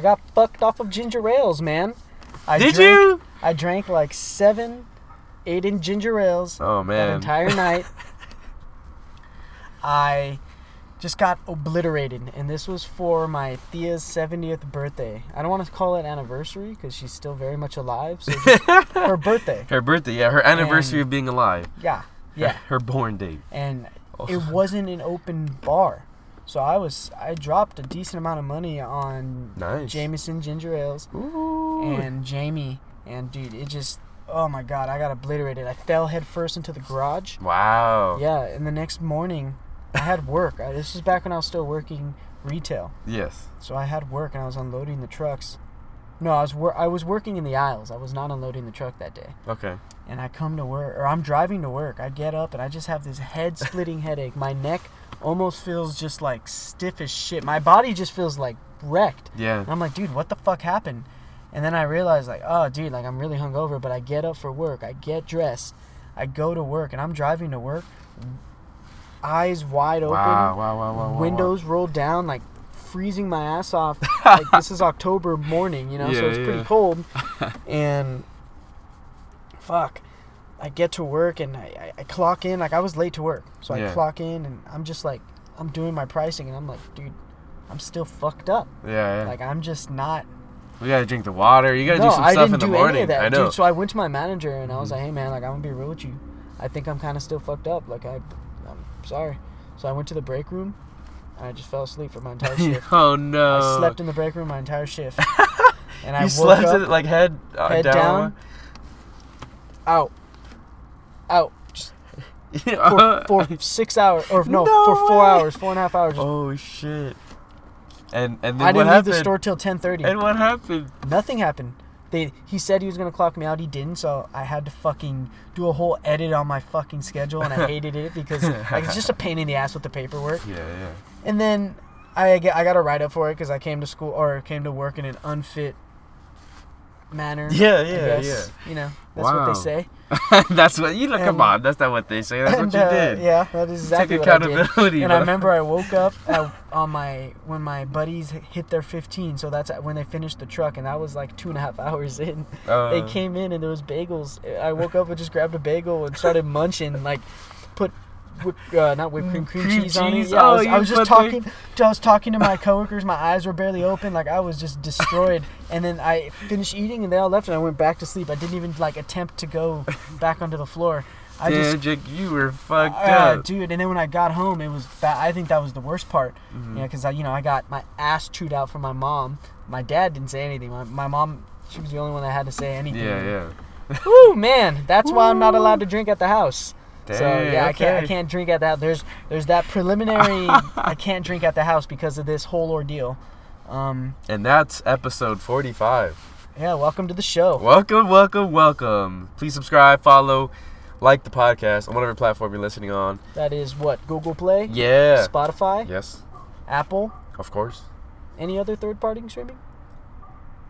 I got fucked off of ginger ales, man. I Did drank, you? I drank like seven, eight in ginger ales Oh that man. entire night. I just got obliterated, and this was for my Thea's 70th birthday. I don't want to call it anniversary because she's still very much alive. So her birthday. her birthday, yeah, her anniversary And- of being alive. Yeah, yeah. Her born date. And Oh. it wasn't an open bar. So I was I dropped a decent amount of money on Nice. Jameson ginger ales Ooh. and Jamie and dude, it just oh my god, I got obliterated. I fell head first into the garage. wow. Yeah, and the next morning I had work. I, this is back when I was still working retail. Yes. So I had work and I was unloading the trucks. No, I was wor- I was working in the aisles. I was not unloading the truck that day. Okay. And I come to work or I'm driving to work. I get up and I just have this head-splitting headache. My neck almost feels just like stiff as shit. My body just feels like wrecked. Yeah. And I'm like, dude, what the fuck happened? And then I realized, like, oh, dude, like I'm really hungover. But I get up for work. I get dressed. I go to work, and I'm driving to work, eyes wide open, Wow, wow, wow, windows rolled down, like freezing my ass off. like this is October morning, you know, so Yeah, it's pretty cold. and fuck, I get to work and I, I, I clock in. Like I was late to work, so I clock in and I'm just like, I'm doing my pricing, and I'm like, dude, I'm still fucked up. Yeah, yeah. Like I'm just not. we gotta drink the water. You gotta no, do some I stuff in the do morning. any of that, I know. Mm-hmm. dude. So I went to my manager and I was like, hey man, like I'm gonna be real with you. I think I'm kind of still fucked up. Like I, I'm sorry. So I went to the break room. And I just fell asleep for my entire shift. oh no. I slept in the break room my entire shift. and I slept up, it like head, uh, head down. down, out, out, for, for six hours, or no, for four way. hours, four and a half hours. Oh shit. And and then I didn't leave happened? the store till ten thirty. And what happened? Nothing happened. They he said he was gonna clock me out. He didn't, so I had to fucking do a whole edit on my fucking schedule, and I hated it because like, it's just a pain in the ass with the paperwork. Yeah, yeah. And then I I got a write up for it because I came to school or came to work in an unfit manner. Yeah, I yeah. You know, that's Wow. what they say. that's what you look. Come And- on, that's not what they say. That's and, what you uh, did. Yeah, that is exactly Take what I did. accountability. And I remember I woke up at, on my when my buddies hit their 15, so that's when they finished the truck, and that was like two and a half hours in. Uh, they came in and there was bagels. I woke up and just grabbed a bagel and started munching, like put. Whip, uh, not whipped cream, cream, Cream cheese, on it. cheese? Yeah, I Oh, was, I was just talking. I was talking to my coworkers. My eyes were barely open. Like I was just destroyed. and then I finished eating, and they all left, and I went back to sleep. I didn't even like attempt to go back onto the floor. I Damn, just Jake, you were fucked uh, up. dude. And then when I got home, it was bad. I think that was the worst part. Mhm. Yeah, because I, you know, I got my ass chewed out from my mom. My dad didn't say anything. My, my mom, she was the only one that had to say anything. Yeah, yeah. Woo, man, that's why I'm not allowed to drink at the house. So yeah, I can't. I can't drink at that. There's there's that preliminary. I can't drink at the house because of this whole ordeal. Um, And that's episode 45. yeah, welcome to the show. Welcome, welcome, welcome. Please subscribe, follow, like the podcast on whatever platform you're listening on. That is what Google Play, Yeah. Spotify, Yes, Apple, of course. any other third-party streaming.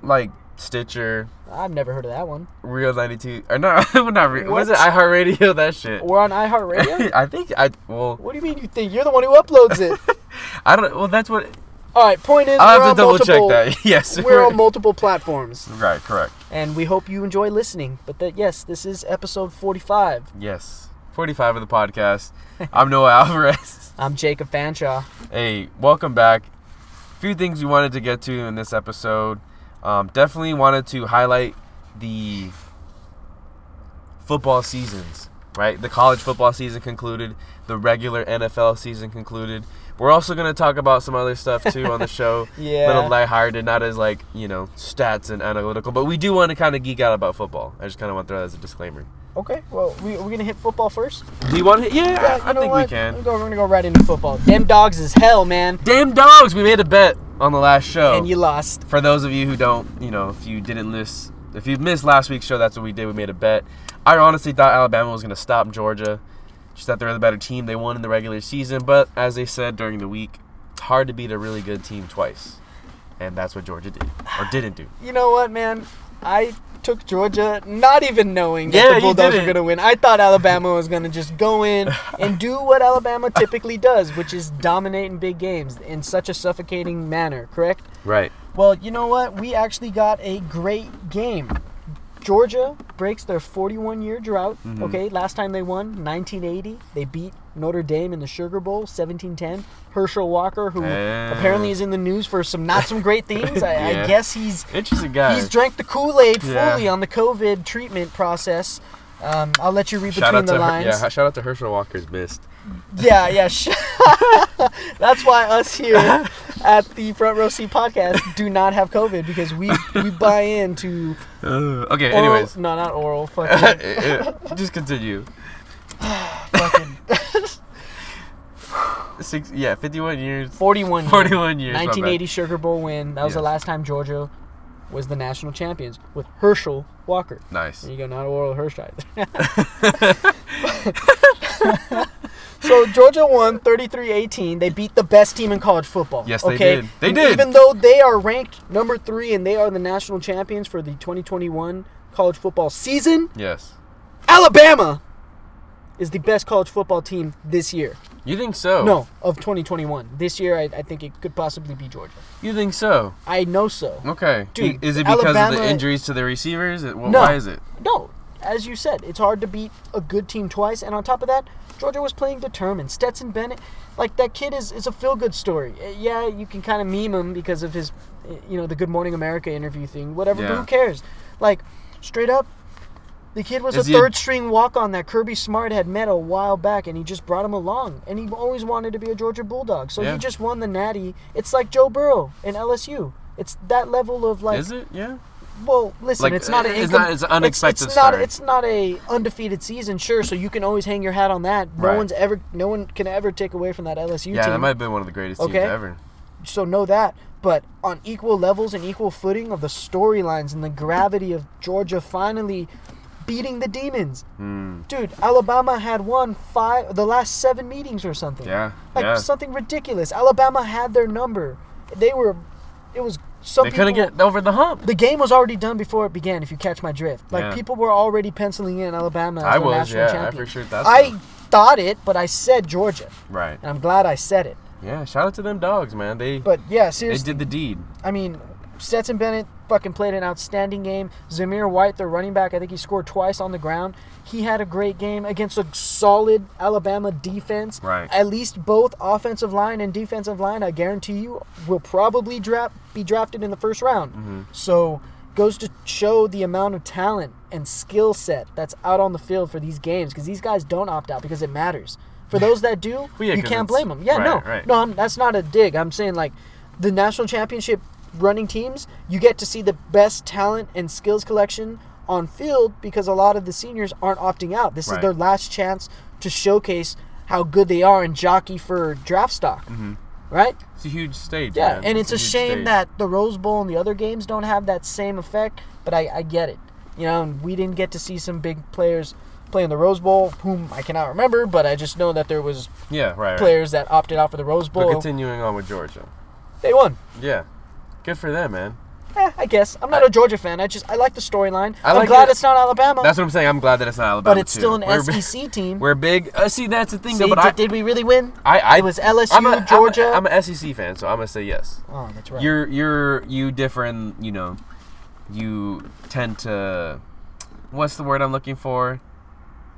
Like Stitcher, I've never heard of that one. Real 92. Or no, not Real. Was it iHeartRadio? That shit. We're on iHeartRadio. I think I, well, what do you mean you think you're the one who uploads it? I don't, well, that's what, All right, point is, I'll have to double check that. Yes. We're on multiple platforms, Right, correct. and we hope you enjoy listening. But that, yes, this is episode 45. Yes. 45 of the podcast. I'm Noah Alvarez. I'm Jacob Fanshaw. Hey, welcome back. A few things we wanted to get to in this episode. Um, definitely wanted to highlight the football seasons, right? The college football season concluded, the regular NFL season concluded. We're also going to talk about some other stuff too on the show. Yeah. A little lighthearted, not as like, you know, stats and analytical, but we do want to kind of geek out about football. I just kind of want to throw that as a disclaimer. Okay, well, we, are we gonna hit football first? Do you want to? Yeah, Yeah, I, I think what? we can. We're, go, we're gonna go right into football. Damn dogs is hell, man. Damn dogs! We made a bet on the last show. And you lost. For those of you who don't, you know, if you didn't list, if you missed last week's show, that's what we did. We made a bet. I honestly thought Alabama was going to stop Georgia. Just that they're the better team. They won in the regular season, but as they said during the week, it's hard to beat a really good team twice, and that's what Georgia did or didn't do. You know what, man? I took Georgia not even knowing that Yeah, the Bulldogs were gonna win. I thought Alabama was gonna just go in and do what Alabama typically does, which is dominate in big games in such a suffocating manner. Correct? Right. Well, you know what? We actually got a great game. Georgia breaks their 41 year drought. Mhm. Okay, last time they won, 1980. They beat Notre Dame in the Sugar Bowl, 1710. Herschel Walker, who Yeah. apparently is in the news for some not some great things. I, I guess he's Interesting guy. he's drank the Kool Aid Yeah. fully on the COVID treatment process. Um, I'll let you read shout between the to Her- lines. yeah, shout out to Herschel Walker's missed. Yeah, yeah. sh- That's why us here at the Front Row Seat podcast do not have COVID because we we buy into Uh, okay, oral, anyways. no, not oral. Fucking, Just continue. fucking Six, yeah, 51 years. 41. years. 41 years. 1980 Sugar Bowl win. That was the last time Georgia was the national champions with Herschel Walker. Nice. There you go, not Orel Hershiser. so Georgia won 33-18. They beat the best team in college football. Yes, they okay? did. They And did. Even though they are ranked number three and they are the national champions for the 2021 college football season, Yes. Alabama is the best college football team this year. You think so? No, of 2021. This year, I, I think it could possibly be Georgia. You think so? I know so. Okay. Dude, is it because of the injuries to the receivers? Well, No. Why is it? No, as you said, it's hard to beat a good team twice, and on top of that, Georgia was playing determined. Stetson Bennett, like that kid is, is a feel good story. Uh, Yeah, you can kind of meme him because of his, uh, you know, the Good Morning America interview thing, whatever. But Yeah. who cares? Like, straight up, the kid was Is a he a- third string walk on that Kirby Smart had met a while back, and he just brought him along. And he always wanted to be a Georgia Bulldog, so Yeah. he just won the Natty. It's like Joe Burrow in LSU. It's that level of like is it? Yeah. well, listen, Like, it's not an it's not- it's an unexpected It's, not. start. It's not a undefeated season, sure. So you can always hang your hat on that. No Right. one's ever. No one can ever take away from that LSU Yeah, team. that might have been one of the greatest teams ever. so know that. But on equal levels and equal footing of the storylines and the gravity of Georgia finally beating the demons, Hmm. dude. Alabama had won five the last seven meetings or something. Yeah. like yeah. something ridiculous. Alabama had their number. They were. It was. Some They couldn't people- get over the hump. the game was already done before it began. If you catch my drift, like Yeah. people were already penciling in Alabama as I the was, national yeah, I champion. for sure thought I thought it, but I said Georgia, Right. and I'm glad I said it. Yeah. Shout out to them dogs, man. They But yeah, seriously. they did the deed. I mean, Stetson Bennett fucking played an outstanding game. Zamir White, the running back, I think he scored twice on the ground. He had a great game against a solid Alabama defense. Right. At least both offensive line and defensive line, I guarantee you, will probably draft be drafted in the first round. Mm-hmm. So goes to show the amount of talent and skill set that's out on the field for these games because these guys don't opt out because it matters. For those that do, Well, yeah, you can't blame them. Yeah, no, right, right. no, I'm, that's not a dig. I'm saying like the national championship running teams, you get to see the best talent and skills collection on field because a lot of the seniors aren't opting out. This is their last chance to showcase how good they are and jockey for draft stock, mm-hmm. right? It's a huge stage. Yeah, man. and it's, a, huge shame stage. that the Rose Bowl and the other games don't have that same effect. But I, I get it. You know, and we didn't get to see some big players play in the Rose Bowl, whom I cannot remember. But I just know that there was Yeah, right. right. players that opted out for the Rose But Bowl. continuing on with Georgia. They won. Yeah. Good for them, man. Eh, I guess I'm not a Georgia fan. I just I like the storyline. I'm like glad it. it's not Alabama, That's what I'm saying. I'm glad that it's not Alabama. but it's too. still an We're big- SEC team. We're big. Uh, see, that's the thing, See, though. But did, I, did we really win? I, I, It was LSU, I'm a- Georgia. I'm an SEC fan, so I'm gonna say yes. oh, that's right. You're, you're, you differ in, you know, you tend to, what's the word I'm looking for?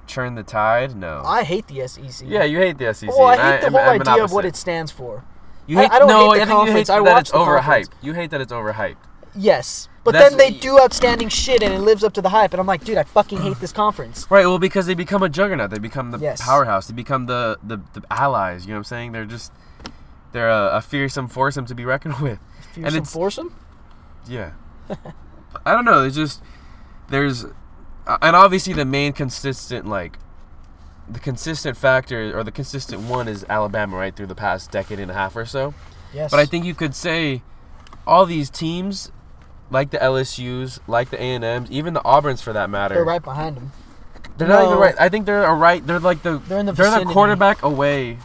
Churn the tide? No. I hate the SEC. yeah, you hate the SEC. Well, I hate the I'm- whole I'm an idea of what it stands for. You I- hate, I don't no, hate the I think you hate conference. I that watch it's the overhyped. conference. You hate that it's overhyped. Yes, but That's- then they do outstanding shit and it lives up to the hype. And I'm like, dude, I fucking hate this conference. Right, well, because they become a juggernaut. They become the Yes. powerhouse. They become the, the, the allies. You know what I'm saying? They're just, they're a, a fearsome foursome to be reckoned with. Fearsome And it's- foursome? Yeah. I don't know. It's just there's, uh, and obviously the main consistent like, the consistent factor or the consistent one is Alabama right through the past decade and a half or so. Yes. But I think you could say all these teams, like the LSU's, like the A and M's, even the Auburns for that matter, they're right behind them. They're not even right. I think they're a right. They're like the They're in the they're the quarterback away.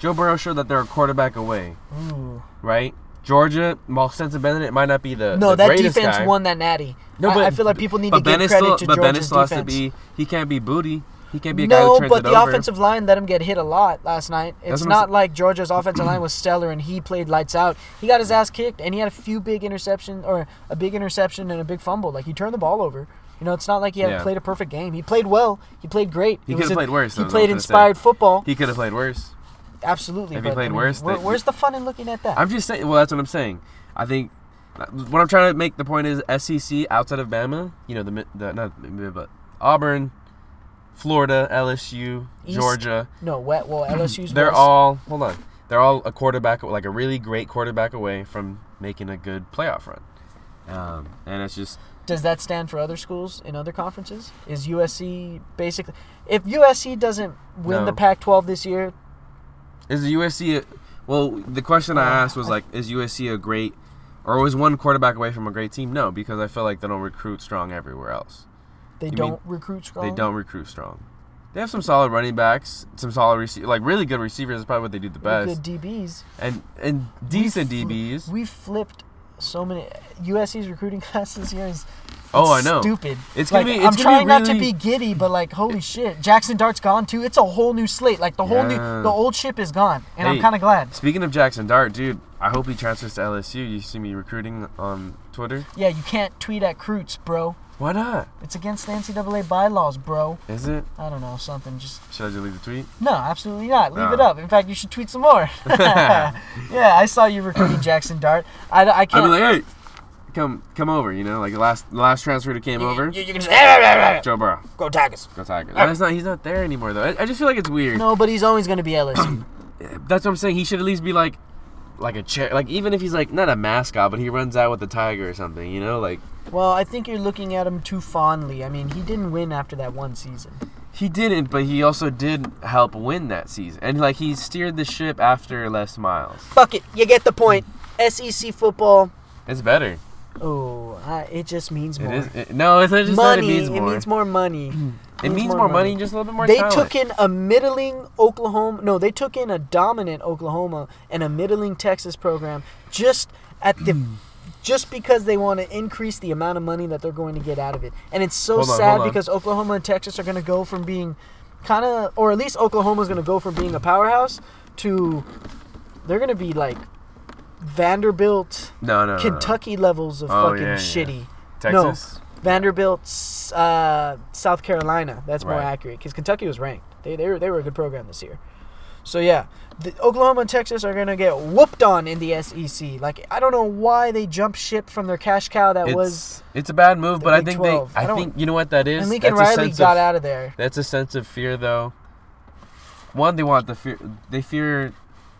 Joe Burrow showed that they're a quarterback away, Ooh. right? Georgia, while Stetson Bennett might not be the No, the that defense guy. won that natty. No, I, but I feel like people need to give credit still, to but Georgia's Bennett still has to defense. be. He can't be booty. He can't be a guy No, who turns but the over. offensive line let him get hit a lot last night. It's That's not like Georgia's offensive line was stellar and he played lights out. He got his ass kicked and he had a few big interceptions or a big interception and a big fumble. Like he turned the ball over. You know, it's not like he had Yeah. played a perfect game. He played well. He played great. He could've played worse, He played I'm say. inspired football. He could have played worse. Absolutely. If he played I mean, worse, where- where's the fun in looking at that? I'm just saying. Well, that's what I'm saying. I think uh, what I'm trying to make the point is SEC outside of Bama. You know the the not but Auburn, Florida, LSU, East. Georgia. no, wet. Well, LSU's They're West. all hold on. They're all a quarterback, like a really great quarterback away from making a good playoff run. Um, and it's just Does that stand for other schools in other conferences? Is USC basically if USC doesn't win No. the Pac-12 this year, is the USC. A, well, the question I asked was I- like, is USC a great, or was one quarterback away from a great team? No, because I feel like they don't recruit strong everywhere else. They You don't recruit strong. They don't recruit strong. They have some solid running backs, some solid rece- like really good receivers. Is probably what they do the Really best, Good DBs. and and decent We fl- DBs. We flipped so many USC's recruiting class this year is Oh, I know. Stupid. It's like, gonna be- I'm gonna be trying not to be giddy, but like, holy shit, Jackson Dart's gone too. It's a whole new slate. Like the whole new, the old ship is gone, and I'm kind of glad. Speaking of Jackson Dart, dude, I hope he transfers to LSU. You see me recruiting on Twitter. Yeah, you can't tweet at Croots, bro. Why not? It's against the NCAA bylaws, bro. Is it? I don't know, something just Should I just leave the tweet? no, absolutely not. Leave it up. In fact, you should tweet some more. yeah, I saw you recruiting Jackson Dart. I, I I'd can't. be like, hey, come come over. You know, like the last the last transfer that came over. You, you can just Joe Burrow, go Tigers. go Tigers. It's not. He's not there anymore though. I, I just feel like it's weird. No, but he's always going to be LSU. That's what I'm saying. He should at least be like, like a chair. Like even if he's like not a mascot, but he runs out with the tiger or something. You know, like well, I think you're looking at him too fondly. I mean, he didn't win after that one season. he didn't, but he also did help win that season, and like he steered the ship after Les Miles. Fuck it, you get the point. SEC football. It's better. Oh, uh, it just means It more. is. It, no, it's not just money. that it means more. money. it means more money, and just a little bit more They talent. took in a middling Oklahoma. No, they took in a dominant Oklahoma and a middling Texas program just at the. Just because they want to increase the amount of money that they're going to get out of it, and it's so on, sad because Oklahoma and Texas are going to go from being kind of, or at least Oklahoma is going to go from being a powerhouse to they're going to be like Vanderbilt, no, no, no, no. Kentucky levels of Oh, fucking yeah, yeah. shitty. No, Vanderbilt, uh, South Carolina. That's more Right. accurate because Kentucky was ranked. They, they, were, they were a good program this year. So, yeah, the, Oklahoma and Texas are going to get whooped on in the SEC. Like, I don't know why they jumped ship from their cash cow that It's was. it's a bad move, but I think 12. they. I I, think you know what that is. And Lincoln That's Riley got of, out of there. That's a sense of fear, though. One, they want the fear. They fear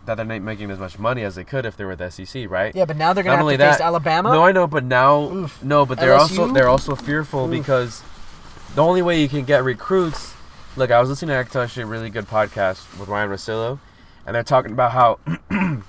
that they're not making as much money as they could if they were the SEC, right? Yeah, but now they're going to have to face Alabama. No, I know, but now Oof. no, but they're also they're also fearful Oof. because the only way you can get recruits. Look, I was listening to actually a really good podcast with Ryan Rosillo, and they're talking about how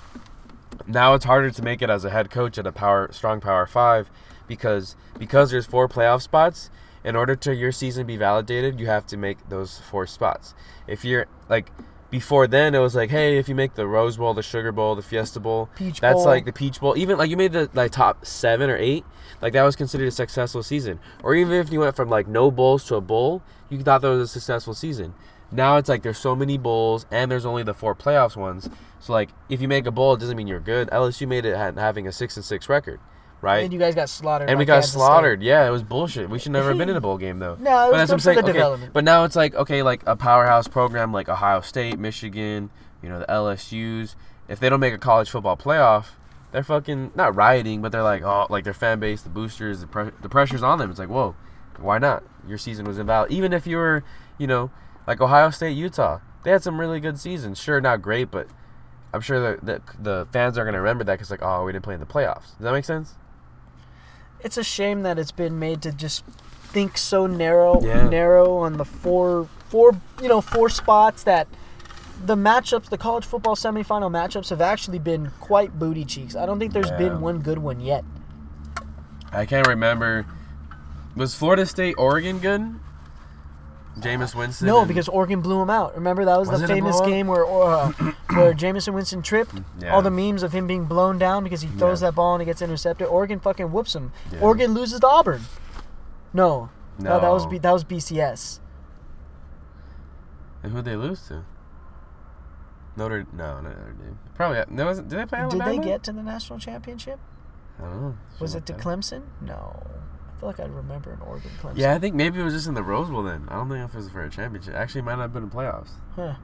now it's harder to make it as a head coach at a power strong power five because because there's four playoff spots. In order to your season be validated, you have to make those four spots. If you're like before then, it was like, hey, if you make the Rose Bowl, the Sugar Bowl, the Fiesta Bowl, Peach that's Bowl. like the Peach Bowl. Even like you made the like top seven or eight, like that was considered a successful season. Or even if you went from like no bowls to a bowl, you thought that was a successful season. Now it's like there's so many bowls and there's only the four playoffs ones. So like if you make a bowl, it doesn't mean you're good. LSU made it having a six and six record, right? And you guys got slaughtered. and we got Kansas State. slaughtered. Yeah, it was bullshit. We should never have been in a bowl game though. No, it was good for the Okay, development. But now it's like okay, like a powerhouse program like Ohio State, Michigan, you know the LSU's. If they don't make a college football playoff, they're fucking not rioting, but they're like oh, like their fan base, the boosters, the, pre- the pressure's on them. It's like whoa, why not? Your season was invalid. Even if you were, you know, like Ohio State, Utah, they had some really good seasons. Sure, not great, but I'm sure that the, the fans aren't gonna remember that because like oh, we didn't play in the playoffs. Does that make sense? It's a shame that it's been made to just think so narrow Yeah. narrow on the four four you know four spots that the matchups the college football semifinal matchups have actually been quite booty cheeks i don't think there's Yeah. been one good one yet I can't remember. Was Florida State Oregon good? Jameis Winston. no and- because oregon blew him out remember that was, Was the famous game where uh, where Jameis Winston tripped Yeah. all the memes of him being blown down because he throws Yeah. that ball and it gets intercepted oregon fucking whoops him Yeah. oregon loses to auburn no no, that was B, that was bcs And who'd they lose to? Notre no, not Notre Dame. Probably no. Was, did they play Did they get to the national championship? I don't know. Was it to Clemson? No. I feel like I remember an Oregon Clemson. Yeah, I think maybe it was just in the Rose Bowl then. I don't think if it was for a championship. Actually, it might not have been in playoffs. Huh.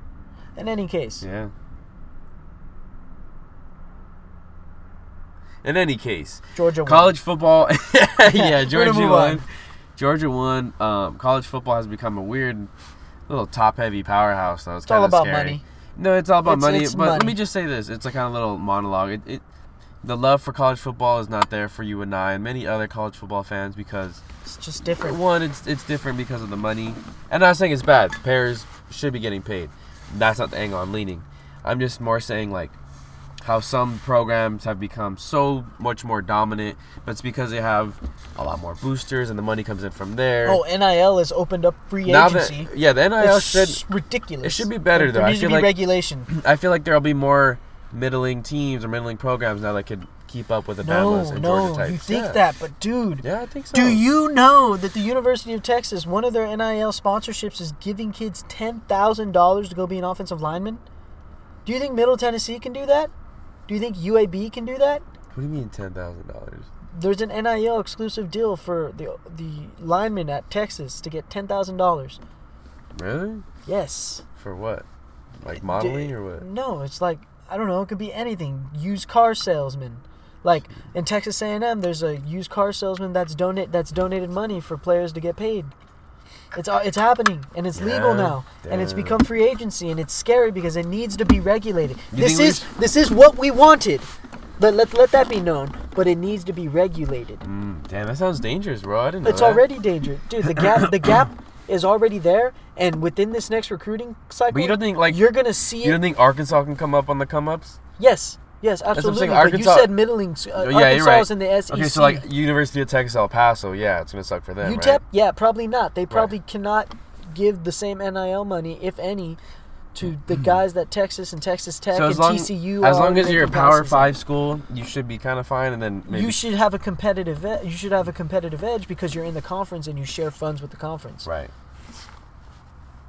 In any case, Yeah. In any case, Georgia won. college football. yeah, Georgia won. on. Georgia won. Um, college football has become a weird little top-heavy powerhouse. Though it's, all about scary. money. No, it's all about It's- money. it's but let me just say this: it's a kind of little monologue. It, it, the love for college football is not there for you and I and many other college football fans because It's just different. one, it's it's different because of the money. And I'm not saying it's bad. Players should be getting paid. That's not the angle I'm leaning. I'm just more saying like how some programs have become so much more dominant, but it's because they have a lot more boosters and the money comes in from there. Oh, NIL has opened up free now agency. that yeah, the NIL it's should ridiculous. it should be better, There though. I needs to feel be like- regulation. I feel like there'll be more middling teams or middling programs now that could keep up with the No, Bamas and Georgia no, types. you think yeah. that, but dude, Yeah, I think so. do you know that the University of Texas, one of their NIL sponsorships is giving kids ten thousand dollars to go be an offensive lineman? Do you think Middle Tennessee can do that? Do you think UAB can do that? What do you mean ten thousand dollars? There's an NIL exclusive deal for the the linemen at Texas to get ten thousand dollars. Really? Yes. For what? Like modeling or what? No, it's like I don't know. It could be anything. Used car salesman. Like in Texas A&M, there's a used car salesman that's donate that's donated money for players to get paid. It's uh, it's happening and it's legal Yeah, now and it's become free agency and it's scary because it needs to be regulated. You this is sh- this is what we wanted. Let, let, let that be known, but it needs to be regulated. Mm, damn, that sounds dangerous, bro. I didn't know It's that. already dangerous, dude. The gap the gap is already there, and within this next recruiting cycle, But you don't think like you're gonna see you don't think Arkansas can come up on the come ups? Yes, yes, absolutely. saying, But Arkansas- you said middling. Uh, yeah, Arkansas right. is in the SEC. Okay, so like University of Texas El Paso, yeah, it's gonna suck for them. UTEP, right? yeah, probably not. They probably cannot give the same NIL money, if any, to mm-hmm. the guys that Texas and Texas Tech So and long TCU. as long as you're a Power. Five school, you should be kind of fine, and then maybe You should have a competitive. E- you should have a competitive edge because you're in the conference and you share funds with the conference right.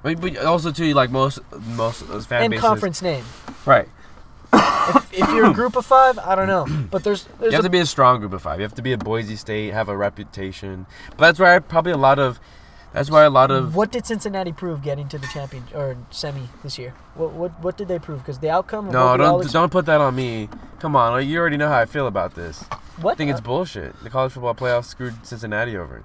But, but also too, like most most of those fan and bases, conference name. right? If, if you're a group of five, I don't know, but there's You have a to be a strong group of five. You have to be a Boise State, have a reputation. But that's why probably a lot of, that's why a lot of What did Cincinnati prove getting to the champion or semi this year? What what what did they prove? Because the outcome. no, what we all don't don't put that on me. Come on, you already know how I feel about this. What? I think it's Uh, bullshit. The college football playoffs screwed Cincinnati over.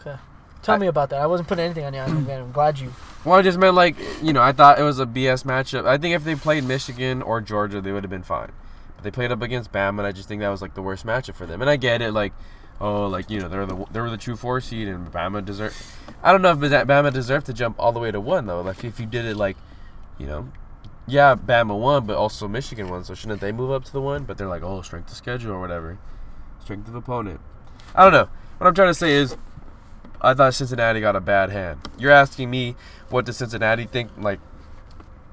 okay. Tell I- me about that. I wasn't putting anything on you. I'm I'm glad you. Well, I just meant like you know I thought it was a BS matchup. I think if they played Michigan or Georgia, they would have been fine. But they played up against Bama, and I just think that was like the worst matchup for them. And I get it, like oh, like you know they're the they were the true four seed, and Bama deserved. I don't know if Bama deserved to jump all the way to one though. Like if you did it like, you know, yeah, Bama won, but also Michigan won. So shouldn't they move up to the one? But they're like, oh, strength of schedule or whatever, strength of opponent. I don't know. What I'm trying to say is, I thought Cincinnati got a bad hand. You're asking me what does Cincinnati think? Like,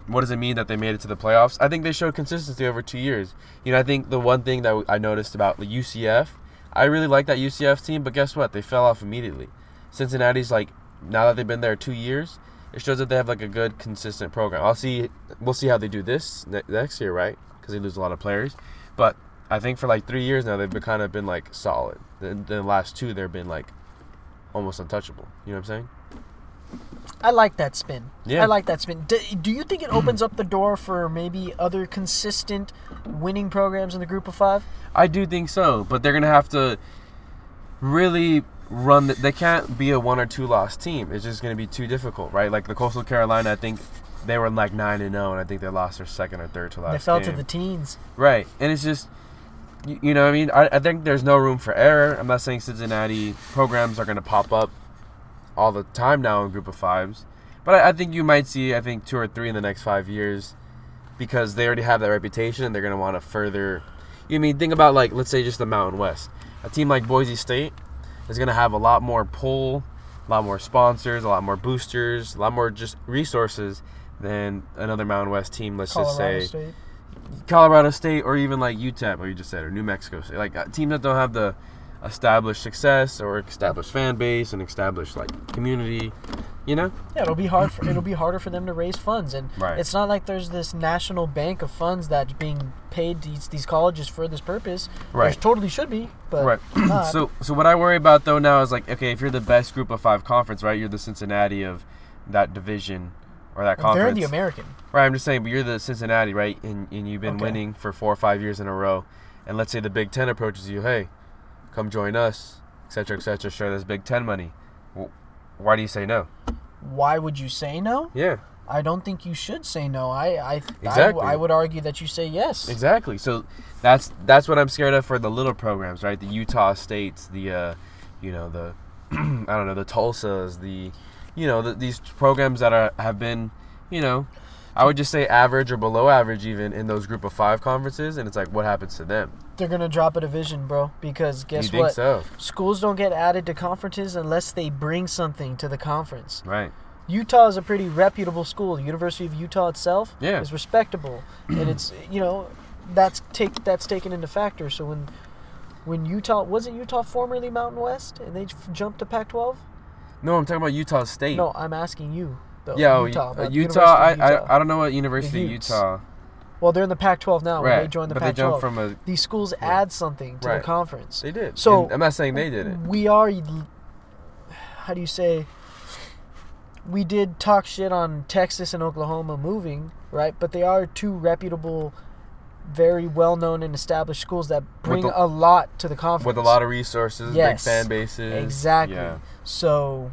what does it mean that they made it to the playoffs? I think they showed consistency over two years. You know, I think the one thing that I noticed about the UCF, I really like that UCF team, but guess what? They fell off immediately. Cincinnati's like now that they've been there two years, it shows that they have like a good, consistent program. I'll see. We'll see how they do this ne- next year, right? Because they lose a lot of players, but I think for like three years now they've been kind of been like solid. Then the last two they've been like almost untouchable. You know what I'm saying? I like that spin. Yeah. I like that spin. Do, do you think it opens up the door for maybe other consistent winning programs in the group of five? I do think so, but they're gonna have to really run. The, they can't be a one or two loss team. It's just gonna be too difficult, right? Like the Coastal Carolina, I think they were like nine and zero, and I think they lost their second or third to last. they fell game. to the teens. Right, and it's just, you, you know, what I mean, I, I think there's no room for error. I'm not saying Cincinnati programs are going to pop up all the time now in group of fives, but I, I think you might see, I think two or three in the next five years, because they already have that reputation, and they're going to want to further. You mean think about like let's say just the Mountain West, a team like Boise State is going to have a lot more pull, a lot more sponsors, a lot more boosters, a lot more just resources than another Mountain West team. Let's Colorado just say. State. Colorado State or even like UTEP, or you just said, or New Mexico State, like uh, teams that don't have the established success or established fan base and established like community, You know? Yeah, it'll be hard. For, it'll be harder for them to raise funds, and Right. it's not like there's this national bank of funds that's being paid to these these colleges for this purpose. Right. There totally should be, but Right. So so what I worry about though now is like okay, if you're the best group of five conference, right? You're the Cincinnati of that division or that conference. they're in the American. Right, I'm just saying, but you're the Cincinnati, right? And, and you've been Okay. winning for four or five years in a row. And let's say the Big Ten approaches you, hey, come join us, et cetera, et cetera, share this Big Ten money. Why do you say no? Why would you say no? Yeah, I don't think you should say no. I I Exactly. I, I would argue that you say yes. exactly. So that's that's what I'm scared of for the little programs, right? The Utah States, the, uh, you know, the, I don't know, the Tulsas, the, you know, the, these programs that are have been, you know, I would just say average or below average even in those group of five conferences, and it's like, what happens to them? They're gonna drop a division, bro. Because guess what? so? Schools don't get added to conferences unless they bring something to the conference. Right. Utah is a pretty reputable school. The University of Utah itself Yeah. is respectable, and it's you know that's take that's taken into factor. So when when Utah wasn't Utah formerly Mountain West, and they f- jumped to Pac-12. No, I'm talking about Utah State. No, I'm asking you. Though, yeah, Utah. uh, Utah. I, Utah. I I don't know what University of Utah. Well, they're in the Pac-12 now. When right. they joined the but Pac-12, they jumped from a. these schools Yeah. add something to Right. the conference. They did. So- And I'm not saying they did it. We are, how do you say? We did talk shit on Texas and Oklahoma moving, right? But they are two reputable, very well-known and established schools that bring the- a lot to the conference. With a lot of resources, Yes. big fan bases. exactly. Yeah. So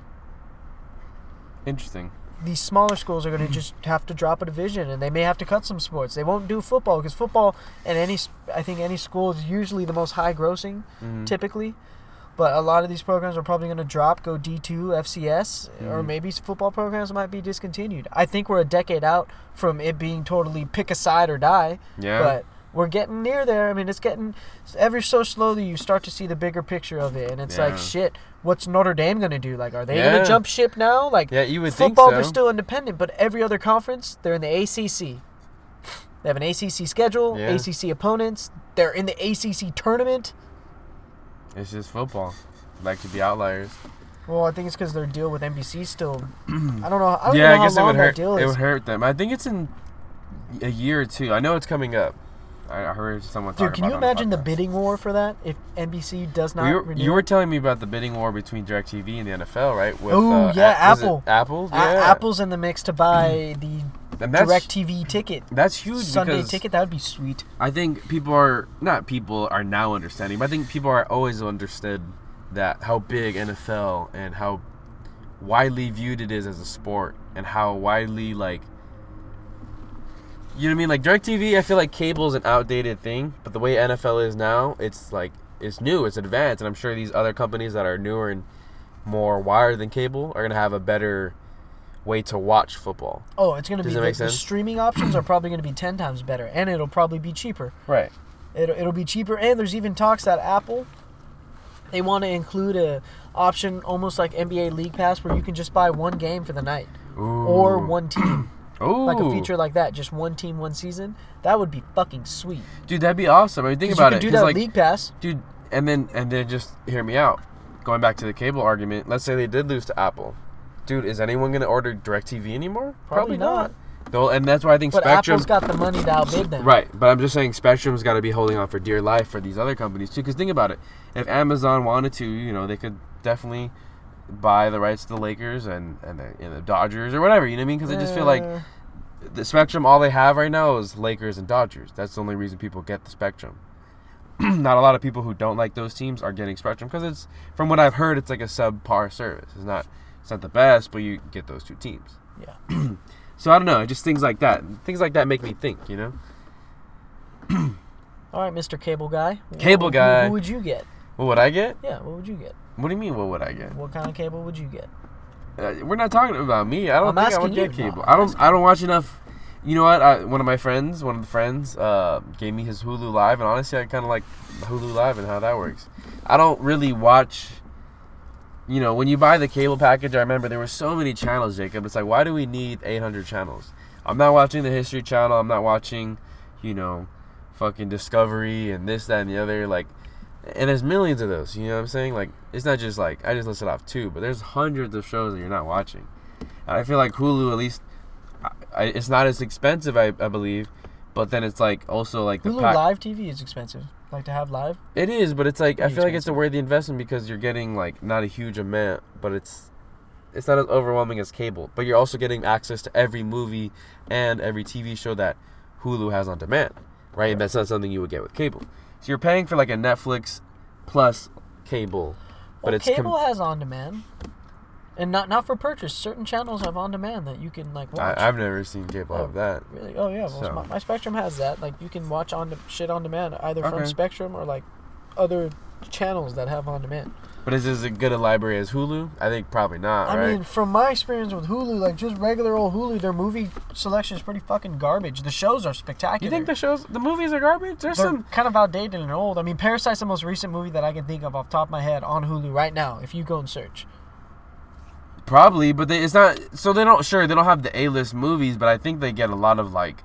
Interesting. These smaller schools are going to just have to drop a division, and they may have to cut some sports. They won't do football because football and any, I think any school is usually the most high-grossing. Mhm. typically. But a lot of these programs are probably going to drop, go D2, FCS, or Mhm. maybe football programs might be discontinued. I think we're a decade out from it being totally pick a side or die, Yeah. but we're getting near there. I mean, it's getting ever so slowly you start to see the bigger picture of it, and it's like, shit, what's Notre Dame going to do? Like, are they gonna jump ship now? Like, yeah, you would think football, so. they're still independent, but every other conference, they're in the ACC. They have an ACC schedule, Yeah. ACC opponents. They're in the ACC tournament. It's just football. Like to be outliers. Well, I think it's because their deal with NBC still. I don't know. I don't yeah, know I guess it would hurt. It would hurt them. I think it's in a year or two. I know it's coming up. I I heard someone talk about it. Dude, can you on the imagine the bidding war for that if NBC does not Well, you, renew? you were telling me about the bidding war between DirecTV and the NFL, right? With, Ooh, uh, yeah, A- Apple. Apple. A- Yeah. Apple's in the mix to buy the And that's DirecTV ticket, that's huge Sunday ticket. That would be sweet. I think people are not people are now understanding, but I think people are always understood that how big NFL and how widely viewed it is as a sport and how widely like you know what I mean? Like DirecTV, I feel like cable is an outdated thing, but the way NFL is now, it's like it's new, it's advanced, and I'm sure these other companies that are newer and more wired than cable are gonna have a better way to watch football. Oh, it's gonna Does be that the, make the sense? streaming options are probably gonna be ten times better, and it'll probably be cheaper. Right. It'll, it'll be cheaper, and there's even talks that Apple they want to include a option almost like NBA League Pass where you can just buy one game for the night or one team, Ooh. like a feature like that, just one team, one season. That would be fucking sweet. Dude, that'd be awesome. I mean, think about you it. could do 'cause, that like, League Pass. dude and then and then just hear me out going back to the cable argument let's say they did lose to apple dude is anyone going to order DirecTV anymore Probably not. Though, and that's why i think But spectrum Apple's got the money to outbid them. right but i'm just saying spectrum's got to be holding on for dear life for these other companies too because think about it if amazon wanted to you know they could definitely buy the rights to the lakers and and the, and the dodgers or whatever you know what i mean because i just feel like the spectrum all they have right now is lakers and dodgers that's the only reason people get the spectrum not a lot of people who don't like those teams are getting spectrum because it's from what i've heard it's like a subpar service it's not it's not the best but you get those two teams yeah. so i don't know just things like that things like that make me think you know All right, Mr. Cable Guy. Cable who- guy. Who, would you get? what would i get Yeah, what would you get? What do you mean what would i get What kind of cable would you get? uh, we're not talking about me i don't I'm think i would get you. No, cable I'm i don't i don't watch enough you know what I, one of my friends one of the friends uh, gave me his hulu live and honestly i kind of like hulu live and how that works i don't really watch you know, when you buy the cable package, I remember there were so many channels, Jacob. It's like, why do we need 800 channels? I'm not watching the History Channel. I'm not watching, you know, fucking Discovery and this, that, and the other. Like, and there's millions of those. You know what I'm saying? Like, it's not just like I just listed off two, but there's hundreds of shows that you're not watching. I feel like Hulu at least, I, I, it's not as expensive, I, I believe, but then it's like also like the Hulu pack- Live TV is expensive. Like to have live. It is, but it's like I feel like it's a worthy investment because you're getting like not a huge amount, but it's it's not as overwhelming as cable. But you're also getting access to every movie and every TV show that Hulu has on demand, right? And that's not something you would get with cable. So you're paying for like a Netflix plus cable, but Well, it's com- cable has on demand, and not not for purchase. Certain channels have on demand that you can like watch. I, I've never seen cable Oh. of that. Really? Oh yeah. Well, So- my, my Spectrum has that. Like you can watch on de- shit on demand either from Spectrum or like other channels that have on demand. But is this as good a library as Hulu? I think probably not, I right? mean, from my experience with Hulu, like just regular old Hulu, their movie selection is pretty fucking garbage. The shows are spectacular. you think the shows, the movies are garbage? There's they're some. kind of outdated and old. I mean, Parasite's the most recent movie that I can think of off the top of my head on Hulu right now. If you go and search, Probably, but they, it's not. So they don't. Sure, they don't have the A-list movies, but I think they get a lot of like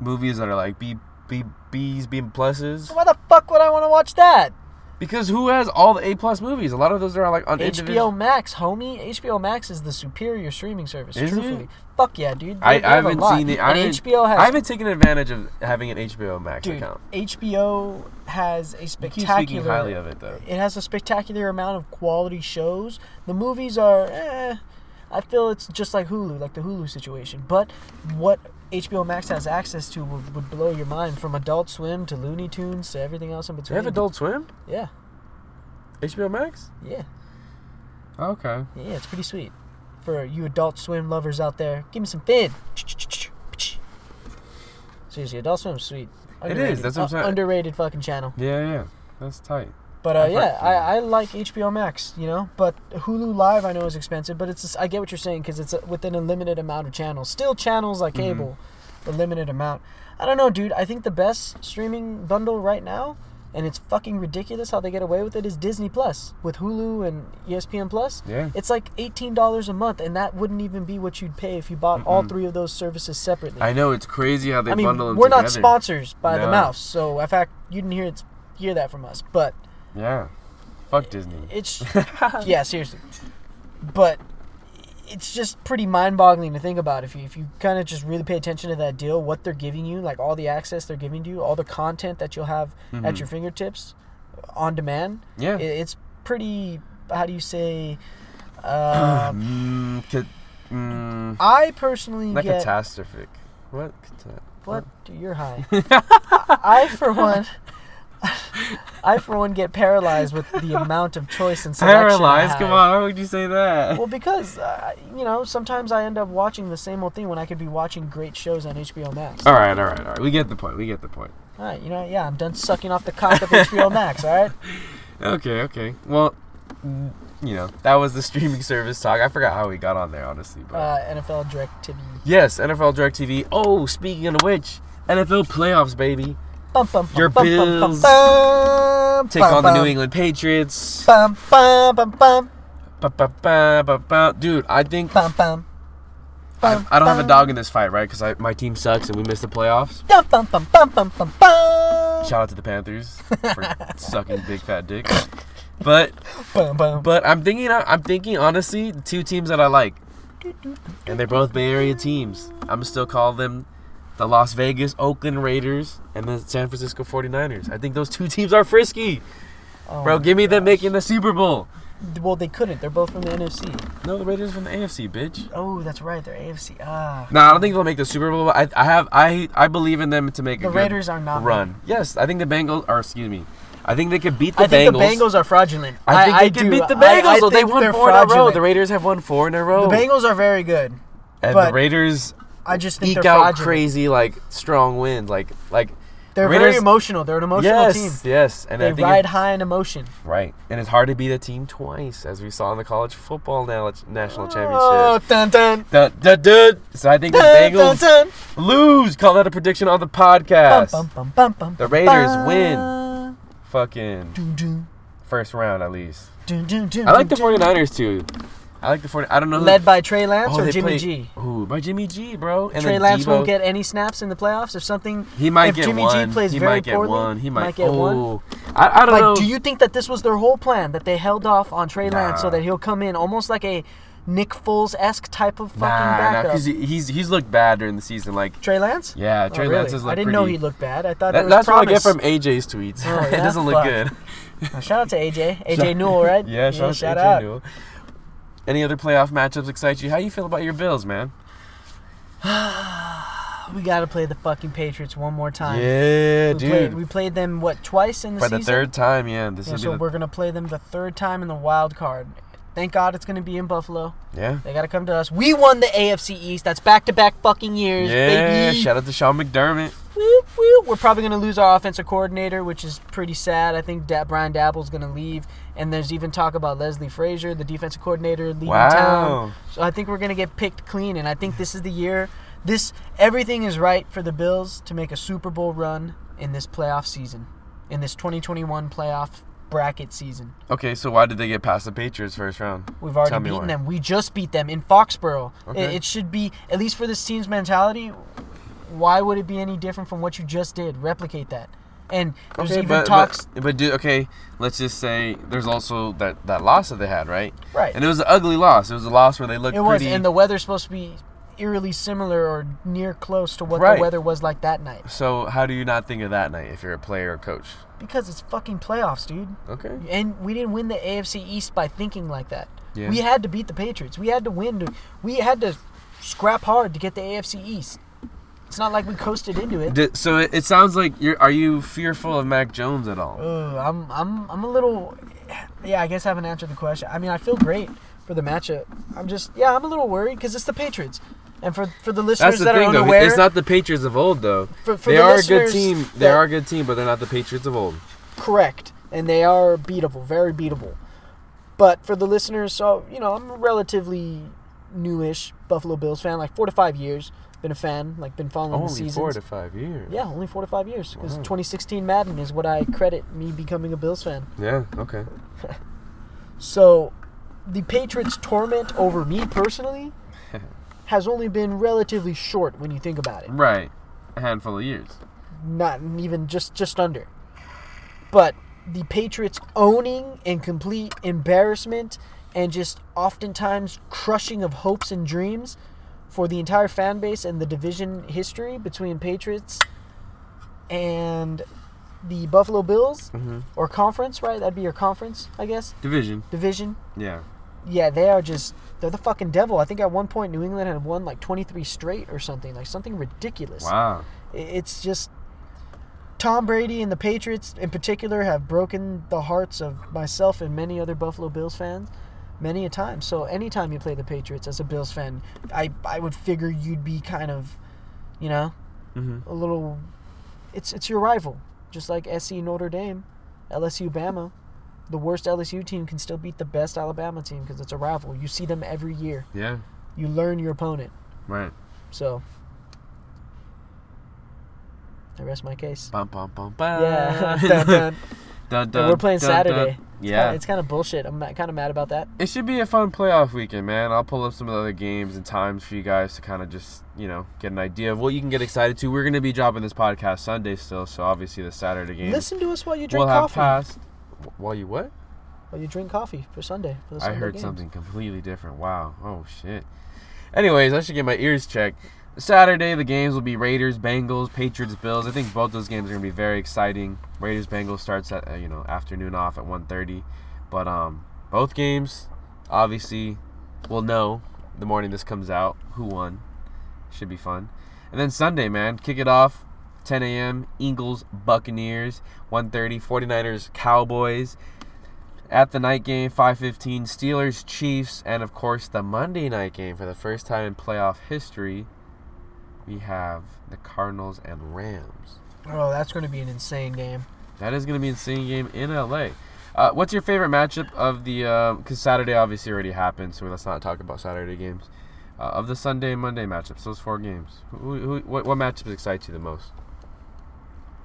movies that are like B B B's B pluses. why the fuck would I want to watch that? Because who has all the A plus movies? A lot of those are like on HBO individual. Max, homie. HBO Max is the superior streaming service. Is it? fuck yeah, dude. I, They- they I have a haven't seen it. I haven't, HBO has I haven't taken advantage of having an HBO Max dude. account. HBO has a You keep spectacular. speaking highly of it though. It has a spectacular amount of quality shows. The movies are, eh, I feel it's just like Hulu, like the Hulu situation. But what HBO Max has access to would, would blow your mind from Adult Swim to Looney Tunes to everything else in between. you have Adult Swim? Yeah, HBO Max? yeah, Okay. yeah. It's pretty sweet for you Adult Swim lovers out there. Give me some fin. Seriously, Adult Swim's sweet. It is, that's what I'm Uh, saying. Underrated fucking channel. Yeah, yeah. That's tight. But uh, yeah, I, I like HBO Max, you know. But Hulu Live I know is expensive, but it's just, I get what you're saying because it's uh within a limited amount of channels. Still channels like Mhm. cable, but limited amount. I don't know, dude. I think the best streaming bundle right now, and it's fucking ridiculous how they get away with it, is Disney Plus with Hulu and ESPN Plus. Yeah. It's like eighteen dollars a month, and that wouldn't even be what you'd pay if you bought all Mm-mm. three of those services separately. I know it's crazy how they I mean, bundle them we're not sponsors by the No. mouse, so in fact, you didn't hear it, hear that from us, but. Yeah. Fuck Disney. It's yeah, seriously. But it's just pretty mind-boggling to think about if you if you kind of just really pay attention to that deal, what they're giving you, like all the access they're giving to you, all the content that you'll have at Mhm. your fingertips on demand. Yeah. It's pretty. How do you say? Uh, mm, ca- mm, I personally not get catastrophic. What? Cata- what? Dude, you're high. I for one. I for one get paralyzed with the amount of choice and selection. I Paralyzed? Come on, why would you say that? Well, because uh, you know, sometimes I end up watching the same old thing when I could be watching great shows on HBO Max. all right, all right, all right. We get the point. We get the point. All right, you know, yeah, I'm done sucking off the cock of HBO Max. All right, Okay, okay. Well, you know, that was the streaming service talk. I forgot how we got on there, honestly. But uh, NFL DirecTV. yes, NFL DirecTV. Oh, speaking of which, NFL playoffs, baby. Your Bills Take on the New England Patriots. Dude, I think. I, I don't have a dog in this fight, right? Because my team sucks and we missed the playoffs. Shout out to the Panthers for sucking big fat dick. But but I'm thinking I'm thinking honestly two teams that I like, and they're both Bay Area teams. I'm still call them the Las Vegas Oakland Raiders and the San Francisco 49ers. I think those two teams are frisky, Oh bro. Give me them making the Super Bowl. Well, they couldn't. They're both from the NFC. No, the Raiders from the AFC, bitch. Oh, that's right. They're AFC. Ah. No, I don't think they'll make the Super Bowl. I, I have I I believe in them to make The a good Raiders are not run. Yes, I think the Bengals. Or excuse me, I think they could beat the I think Bengals. the Bengals are fraudulent. I think they can do. beat the Bengals. I though. they won four in a row. The Raiders have won four in a row. The Bengals are very good. and but the Raiders I just think eke they're out fraudulent. crazy like strong wins. Like like They're Raiders- very emotional. They're an emotional yes, team. yes, and They I think ride it- high in emotion. right, and it's hard to beat a team twice, as we saw in the college football national Oh, championship. dun, dun, Dun, dun, dun. So I think the dun, dun, Bengals dun. lose. Call that a prediction on the podcast. bum, bum, bum, bum, The Raiders bum. win. Fucking Dun, dun, first round at least. dun, dun, dun, I like the dun, dun. 49ers too. I like the 40. I don't know who. Led by Trey Lance Oh, or Jimmy play- G. Ooh, by Jimmy G, bro. And Trey Lance Deebo. won't get any snaps in the playoffs if something. He might if get Jimmy G one. plays he very might get poorly, one. He might, might get oh. one. I, I don't Like, know. do you think that this was their whole plan that they held off on Trey Lance so that he'll come in almost like a Nick Foles esque type of fucking Nah, nah, backup. because he's he's looked bad during the season. Like, Trey Lance? yeah, Oh, Trey really? Lance has looked I didn't pretty. know he looked bad. I thought That- that's what I get from AJ's tweets. Oh, it doesn't look Fuck. good. Shout out to AJ. AJ Newell, right? Yeah, shout, out shout to AJ. Newell. Any other playoff matchups excite you? How you feel about your Bills, man? We gotta play the fucking Patriots one more time. Yeah, we dude. Played, we played them what twice in the season? For season. the third time, yeah. This Yeah, is so the, we're gonna play them the third time in the wild card. Thank God it's gonna be in Buffalo. yeah. They gotta come to us. We won the AFC East. That's back to back fucking years, Yeah, baby. shout out to Sean McDermott. We're probably gonna lose our offensive coordinator, which is pretty sad. I think da- Brian Daboll's gonna leave, and there's even talk about Leslie Frazier, the defensive coordinator, leaving town. Wow. So I think we're gonna get picked clean, and I think this is the year. This everything is right for the Bills to make a Super Bowl run in this playoff season, in this 2021 playoff bracket season. Okay, so why did they get past the Patriots first round? We've already beaten why. them. We just beat them in Foxborough. It, Okay. it should be at least for this team's mentality. Why would it be any different from what you just did? Replicate that. And there's Okay, even but, talks. but but do okay. Let's just say there's also that that loss that they had, right? right. And it was an ugly loss. It was a loss where they looked It was, pretty. and the weather's supposed to be eerily similar or near close to what Right. the weather was like that night. so how do you not think of that night if you're a player or coach? Because it's fucking playoffs, dude. Okay. And we didn't win the AFC East by thinking like that. Yeah. We had to beat the Patriots. We had to win. To, we had to scrap hard to get the AFC East. It's not like we coasted into it. So it, it sounds like you're. Are you fearful of Mac Jones at all? I'm, I'm, I'm a little. Yeah, I guess I haven't answered the question. I mean, I feel great for the matchup. I'm just, yeah, I'm a little worried because it's the Patriots. And for for the listeners That's the that thing, are though. It's not the Patriots of old, though. for, for they the are a good team. They that- are a good team, but they're not the Patriots of old. correct, and they are beatable, very beatable. But for the listeners, so you know, I'm a relatively newish Buffalo Bills fan, like four to five years. Been a fan, like been following the Only seasons. four to five years. yeah, only four to five years. Because Wow. 2016 Madden is what I credit me becoming a Bills fan. Yeah. Okay. So, the Patriots' torment over me personally has only been relatively short when you think about it. Right. A handful of years. Not even just just under. But the Patriots owning and complete embarrassment and just oftentimes crushing of hopes and dreams for the entire fan base and the division history between Patriots and the Buffalo Bills Mm-hmm. or conference, right? That'd be your conference, I guess. Division. Division. Yeah. Yeah, they are just they're the fucking devil. I think at one point New England had won like 23 straight or something, like something ridiculous. Wow. It's just Tom Brady and the Patriots in particular have broken the hearts of myself and many other Buffalo Bills fans many a time. So anytime you play the Patriots as a Bills fan, I I would figure you'd be kind of, you know, Mm-hmm. a little it's it's your rival. Just like SC Notre Dame, LSU Bama. The worst LSU team can still beat the best Alabama team because it's a rival. You see them every year. Yeah. You learn your opponent. Right. So I rest my case. Bum bum bum bum. Yeah. Dun, dun. Dun, And dun, we're playing dun, dun. Saturday. It's Yeah. it's kind of bullshit. I'm kind of mad about that. It should be a fun playoff weekend, man. I'll pull up some of the other games and times for you guys to kind of just, you know, get an idea of what you can get excited to. We're going to be dropping this podcast Sunday still, so obviously the Saturday game. Listen to us while you drink we'll have coffee. passed. Wh- While you what? While you drink coffee for Sunday. For the I heard games. something completely different. Wow. Oh shit. Anyways, I should get my ears checked. Saturday the games will be Raiders, Bengals, Patriots, Bills. I think both those games are gonna be very exciting. Raiders, Bengals starts at uh, you know afternoon off at 1:30, but um both games obviously we'll know the morning this comes out who won. Should be fun. And then Sunday, man, kick it off 10 a.m. Eagles, Buccaneers, 1:30 49ers, Cowboys. At the night game, 5:15, Steelers, Chiefs, and of course the Monday night game for the first time in playoff history. We have the Cardinals and Rams. Oh, that's going to be an insane game. That is going to be an insane game in LA. Uh, what's your favorite matchup of the? Because Saturday obviously already happened, so let's not talk about Saturday games. Uh, of the Sunday and Monday matchups, those four games, who, who, what, what matchups excite you the most?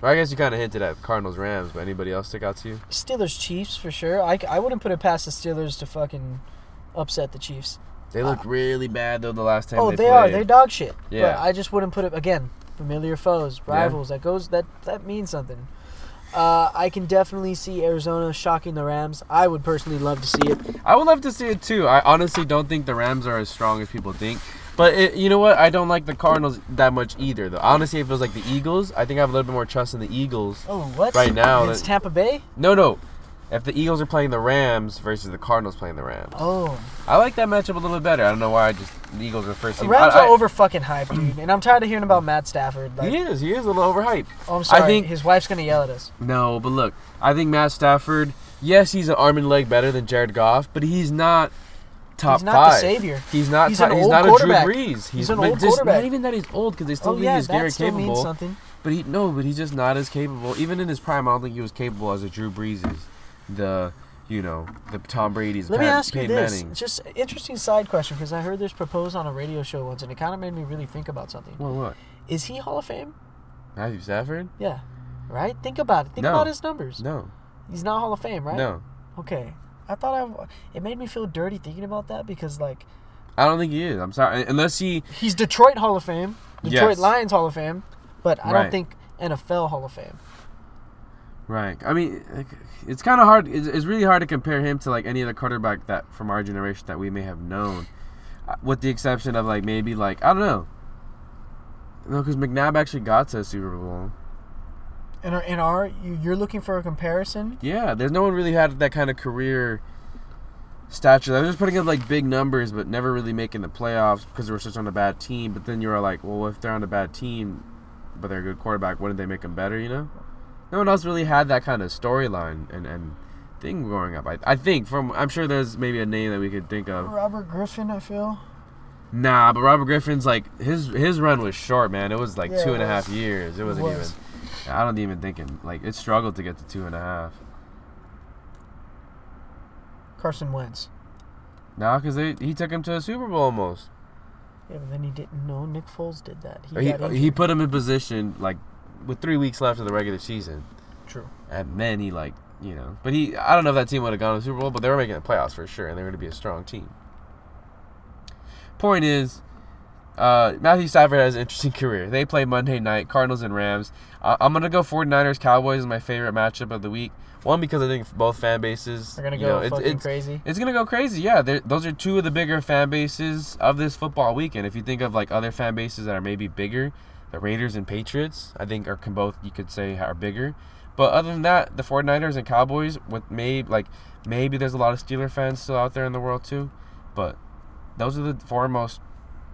Or I guess you kind of hinted at Cardinals Rams, but anybody else stick out to you? Steelers Chiefs for sure. I, I wouldn't put it past the Steelers to fucking upset the Chiefs. They looked really bad though the last time. Oh, they, they, are. They're dog shit. Yeah. But I just wouldn't put it again. Familiar foes, rivals. That goes. That that means something. Uh, I can definitely see Arizona shocking the Rams. I would personally love to see it. I would love to see it too. I honestly don't think the Rams are as strong as people think. But it, you know what? I don't like the Cardinals that much either. Though honestly, it feels like the Eagles. I think I have a little bit more trust in the Eagles. Oh, what? Right now, It's that- Tampa Bay? No, no. If the Eagles are playing the Rams versus the Cardinals playing the Rams, Oh. I like that matchup a little bit better. I don't know why. I just the Eagles are first The team. Rams I- are I- over fucking hyped, dude. And I'm tired of hearing about Matt Stafford. Like, He is. He is a little overhyped. oh, I'm sorry. think- His wife's going to yell at us. No, but look, I think Matt Stafford. Yes, he's an arm and leg better than Jared Goff, but he's not top He's not five. the savior. He's not. He's top, an he's old not quarterback. a Drew Brees. He's, an but old just, quarterback. Not even that he's old because they still Oh, think yeah, he's very that means capable. something. But he no, but he's just not as capable. Even in his prime, I don't think he was capable as a Drew Brees is. The you know the Tom Brady's. Let me Pat- ask you this. Manning. Just interesting side question because I heard this proposed on a radio show once and it kind of made me really think about something. What what? Is he Hall of Fame? Matthew Stafford? Yeah. Right? Think about it. Think No. about his numbers. No, He's not Hall of Fame, right? no. Okay. I thought I. It made me feel dirty thinking about that because, like, I don't think he is. I'm sorry, unless he. he's Detroit Hall of Fame, Detroit Yes. Lions Hall of Fame, but I Right. don't think NFL Hall of Fame. Right. I mean, like, it's kind of hard. It's, it's really hard to compare him to like any other quarterback that from our generation that we may have known, Uh, with the exception of like maybe like I don't know. No, because McNabb actually got to a Super Bowl. In our, in our you, you're looking for a comparison. Yeah, there's no one really had that kind of career stature. They're just putting up like big numbers, but never really making the playoffs because they were such on a bad team. But then you were like, well, if they're on a bad team, but they're a good quarterback, wouldn't they make them better? You know, no one else really had that kind of storyline and and thing growing up. I, I think from I'm sure there's maybe a name that we could think of. Robert Griffin, I feel. Nah, but Robert Griffin's like his his run was short, man. It was like Yeah, two it and a half years. It It wasn't was. even. I don't even think it, like it struggled to get to two and a half. Carson Wentz. Nah, because he took him to a Super Bowl almost. Yeah, but then he didn't know Nick Foles did that. He, He, got he put him in position like with three weeks left of the regular season, True. and then he like you know. But he, I don't know if that team would have gone to the Super Bowl, but they were making the playoffs for sure, and they were going to be a strong team. Point is, uh, Matthew Stafford has an interesting career. They play Monday night, Cardinals and Rams. Uh, I'm gonna go 49ers Cowboys is my favorite matchup of the week. One because I think both fan bases They're gonna go know, fucking it's, crazy. it's gonna go crazy. Yeah, those are two of the bigger fan bases of this football weekend. If you think of like other fan bases that are maybe bigger, the Raiders and Patriots, I think are can both you could say are bigger. But other than that, the 49ers and Cowboys with maybe like maybe there's a lot of Steeler fans still out there in the world too, but those are the four most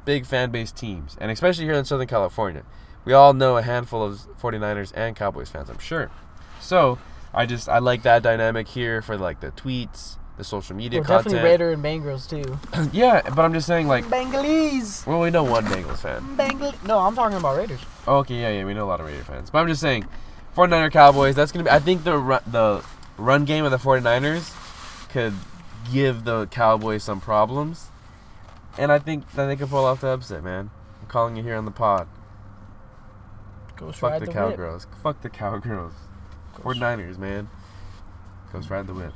big fan base teams, and especially here in Southern California. We all know a handful of 49ers and Cowboys fans, I'm sure. So, I just I like that dynamic here for like the tweets, the social media Well, content. definitely Raider and Bengals too. yeah, but I'm just saying like Bengalese. well we know one Bengals fan. Bengal. No, I'm talking about Raiders. Oh, okay, yeah, yeah, we know a lot of Raider fans. But I'm just saying 49er Cowboys, that's going to be I think the ru- the run game of the 49ers could give the Cowboys some problems. And I think that they could pull off the upset, man. I'm calling you here on the pod. Ghost Fuck ride the, the. Cowgirls. Fuck the Cowgirls. Ghost- 49ers, man. Ghost ride the whip.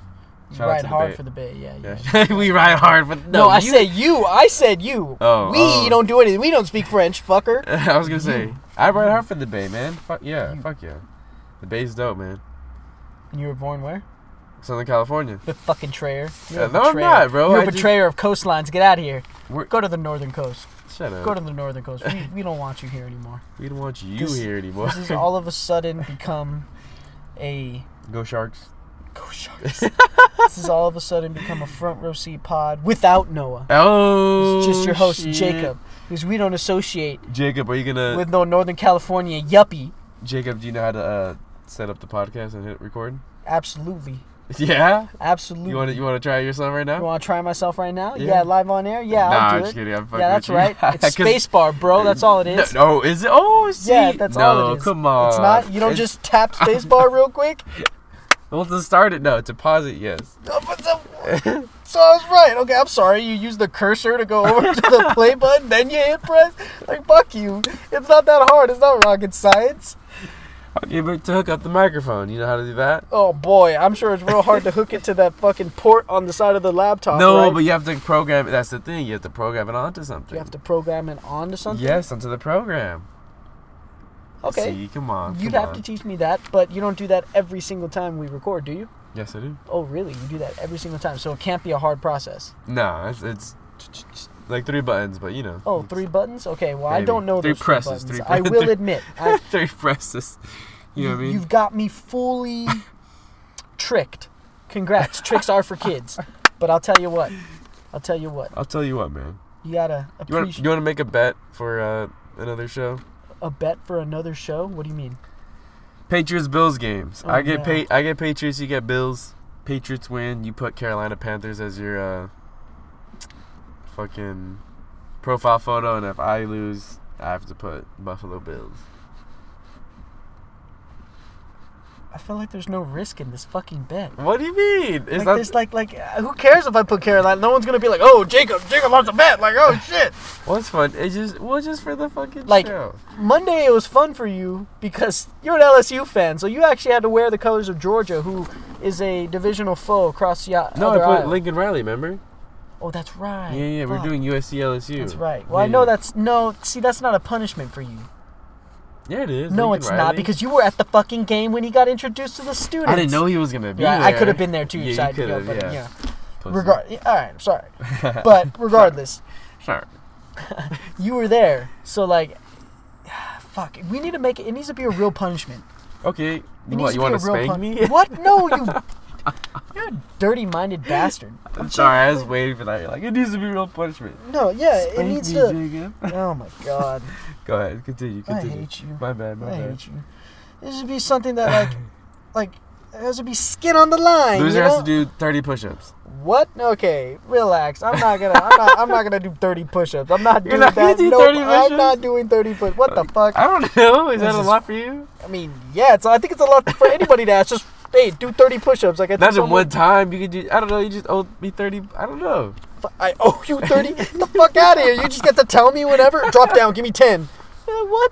You Shout out ride hard Bay. for the Bay. Yeah, yeah. Yeah. we ride hard, but No, no, I you- said you. I said you. Oh, we oh. don't do anything. We don't speak French, fucker. I was gonna say. I ride hard for the Bay, man. Fuck yeah, You. fuck yeah. The Bay's dope, man. And you were born where? Southern California. The fucking betrayer. You're Uh, a no, I'm not, bro. You're I a just- betrayer of coastlines. Get out of here. We're- Go to the northern coast. Shut up. Go to the northern coast. We, we don't want you here anymore. we don't want you This- here anymore. This has all of a sudden become a Go Sharks. Sharks. this has all of a sudden become a front row seat pod without Noah. Oh, It's just your host shit. Jacob, because we don't associate Jacob, are you gonna? with no Northern California yuppie. Jacob, do you know how to uh, set up the podcast and hit record? Absolutely, Yeah. absolutely. You want to? You want to try yourself right now? You want to try myself right now? Yeah. Yeah, live on air. Yeah, nah, I'll I'm just it. kidding. I'm fucking Yeah, that's right. It's spacebar, bro. That's all it is. No, is. no, is it? Oh, see? Yeah, that's no, all it is. come on. It's not. You don't It's- just tap spacebar real quick. Well, to start it, no. To pause it, yes. The- So I was right. Okay, I'm sorry. You use the cursor to go over to the play button, then you hit press. Like fuck you. It's not that hard. It's not rocket science. Okay, but to hook up the microphone, you know how to do that? Oh boy, I'm sure it's real hard to hook it to that fucking port on the side of the laptop. no, right? but you have to program it. That's the thing. You have to program it onto something. you have to program it onto something. Yes, onto the program. Okay. See, come on. You'd come have on. to teach me that, but you don't do that every single time we record, do you? Yes, I do. Oh, really? You do that every single time, so it can't be a hard process. No, it's, it's like three buttons, but you know. Oh, three buttons? Okay, well, I don't know Three those three presses, buttons. three I will three- admit, I, three presses. You know what I mean? you've got me fully tricked. Congrats, tricks are for kids. But I'll tell you what, I'll tell you what, I'll tell you what, man. you gotta appreciate you want to make a bet for uh, another show? A bet for another show. What do you mean? Patriots Bills games. Oh, I get pa- I get Patriots. You get Bills. Patriots win. You put Carolina Panthers as your uh, fucking profile photo, and if I lose, I have to put Buffalo Bills. I feel like there's no risk in this fucking bet. What do you mean? It's Like there's like like uh, who cares if I put Carolina? No one's gonna be like, oh Jacob, Jacob lost a bet. Like oh shit. What's fun? It's just well, just for the fucking Like, show. Monday it was fun for you because you're an LSU fan, so you actually had to wear the colors of Georgia, who is a divisional foe across the No, I put aisle. Lincoln Riley. Remember? Oh, that's right. Yeah, yeah. We're Fuck. doing USC LSU. That's right. Well, Yeah, I know yeah. that's no. See, that's not a punishment for you. Yeah, it is. No, Lincoln it's not because you were at the fucking game when he got introduced to the students. I didn't know he was gonna be Yeah, there. I could have been there too. Yeah, so you could have. Yeah. Yeah, All right, sorry, but regardless, Sure. you were there. So like, fuck. We need to make it. It needs to be a real punishment. Okay. It want, you want to spank pun- me? What? No, you. You're a dirty-minded bastard. I'm sorry, I was waiting for that. You're like, it needs to be real punishment. No, yeah, it Spank needs me, to. Jacob. Oh my god, Go ahead, continue, I continue. hate you. My bad, my I bad. hate you. This should be something that like, like, there has to be skin on the line. Loser you has to do 30 push-ups. What? Okay, relax. I'm not gonna. I'm not. I'm not gonna do 30 push-ups. I'm not You're doing not gonna that. do Nope, 30 I'm not doing 30 push. What the uh, fuck? I don't know. Is This that a is- lot for you? I mean, yeah. It's. I think it's a lot for anybody to ask. Just hey, do 30 push-ups. Like I think Not in someone- one time. You could do. I don't know. You just owe me 30. I don't know. I owe you 30. Get the fuck out of here. You just get to tell me whenever. Drop down. Give me 10. Eh, what?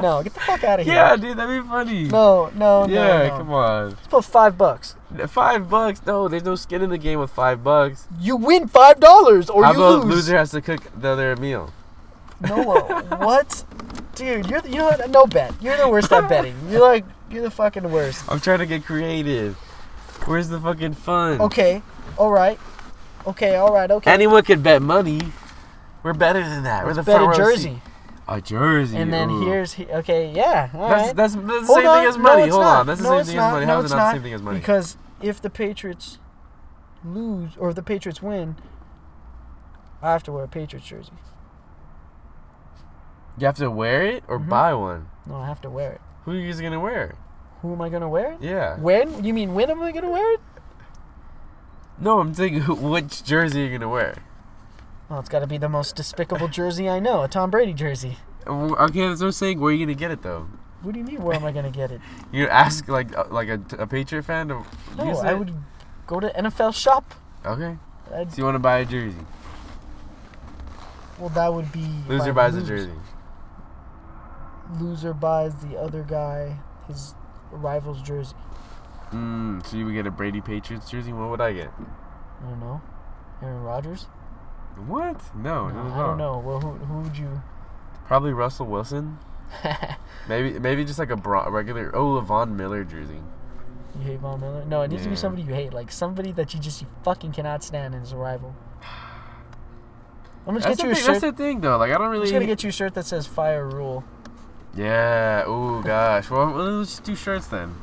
No, get the fuck out of here. Yeah, dude, that'd be funny. No, no, no. Yeah, no. come on. Let's put five bucks. Five bucks? No, there's no skin in the game with five bucks. You win five dollars or How you about lose. loser has to cook the other meal? No, what? Dude, you're you know what? No bet. You're the worst at betting. You're like you're the fucking worst. I'm trying to get creative. Where's the fucking fun? Okay, all right, okay, all right, okay. Anyone could bet money. We're better than that. We're Let's the bet front a jersey, seat. A jersey. and then ooh. here's he, okay, yeah, all That's, right. that's, that's the Hold same on. thing as money. it's Hold not. on. That's the No, same thing not. as money. No, How is it not the same thing as money? Because if the Patriots lose or if the Patriots win, I have to wear a Patriots jersey. you have to wear it or Mhm. buy one. No, I have to wear it. Who are you guys gonna wear? Who am I gonna wear it? Yeah. When? You mean when am I gonna wear it? No, I'm saying which jersey are you gonna wear? Well, it's got to be the most despicable jersey I know, a Tom Brady jersey. Okay, that's what I'm saying. Where are you gonna get it though? What do you mean? Where am I gonna get it? You ask like uh, like a, a Patriot fan to No, use I would go to NFL shop. Okay. I'd, So you want to buy a jersey? well, that would be Loser buys a jersey. Loser buys the other guy his rival's jersey. Mm, so you would get a Brady Patriots jersey. What would I get? I don't know. Aaron Rodgers? What? No, No, no, I don't know. Well, who, who would you? Probably Russell Wilson. Maybe maybe just like a regular oh Von Miller jersey. You hate Von Miller? No, it needs to be somebody you hate, like somebody that you just you fucking cannot stand as a rival. I'm just That's get you a thing, shirt. that's the thing though. Like I don't really. I'm just gonna get you a shirt that says "Fire Rhule." Yeah. Oh gosh. Well, let's just do shirts then.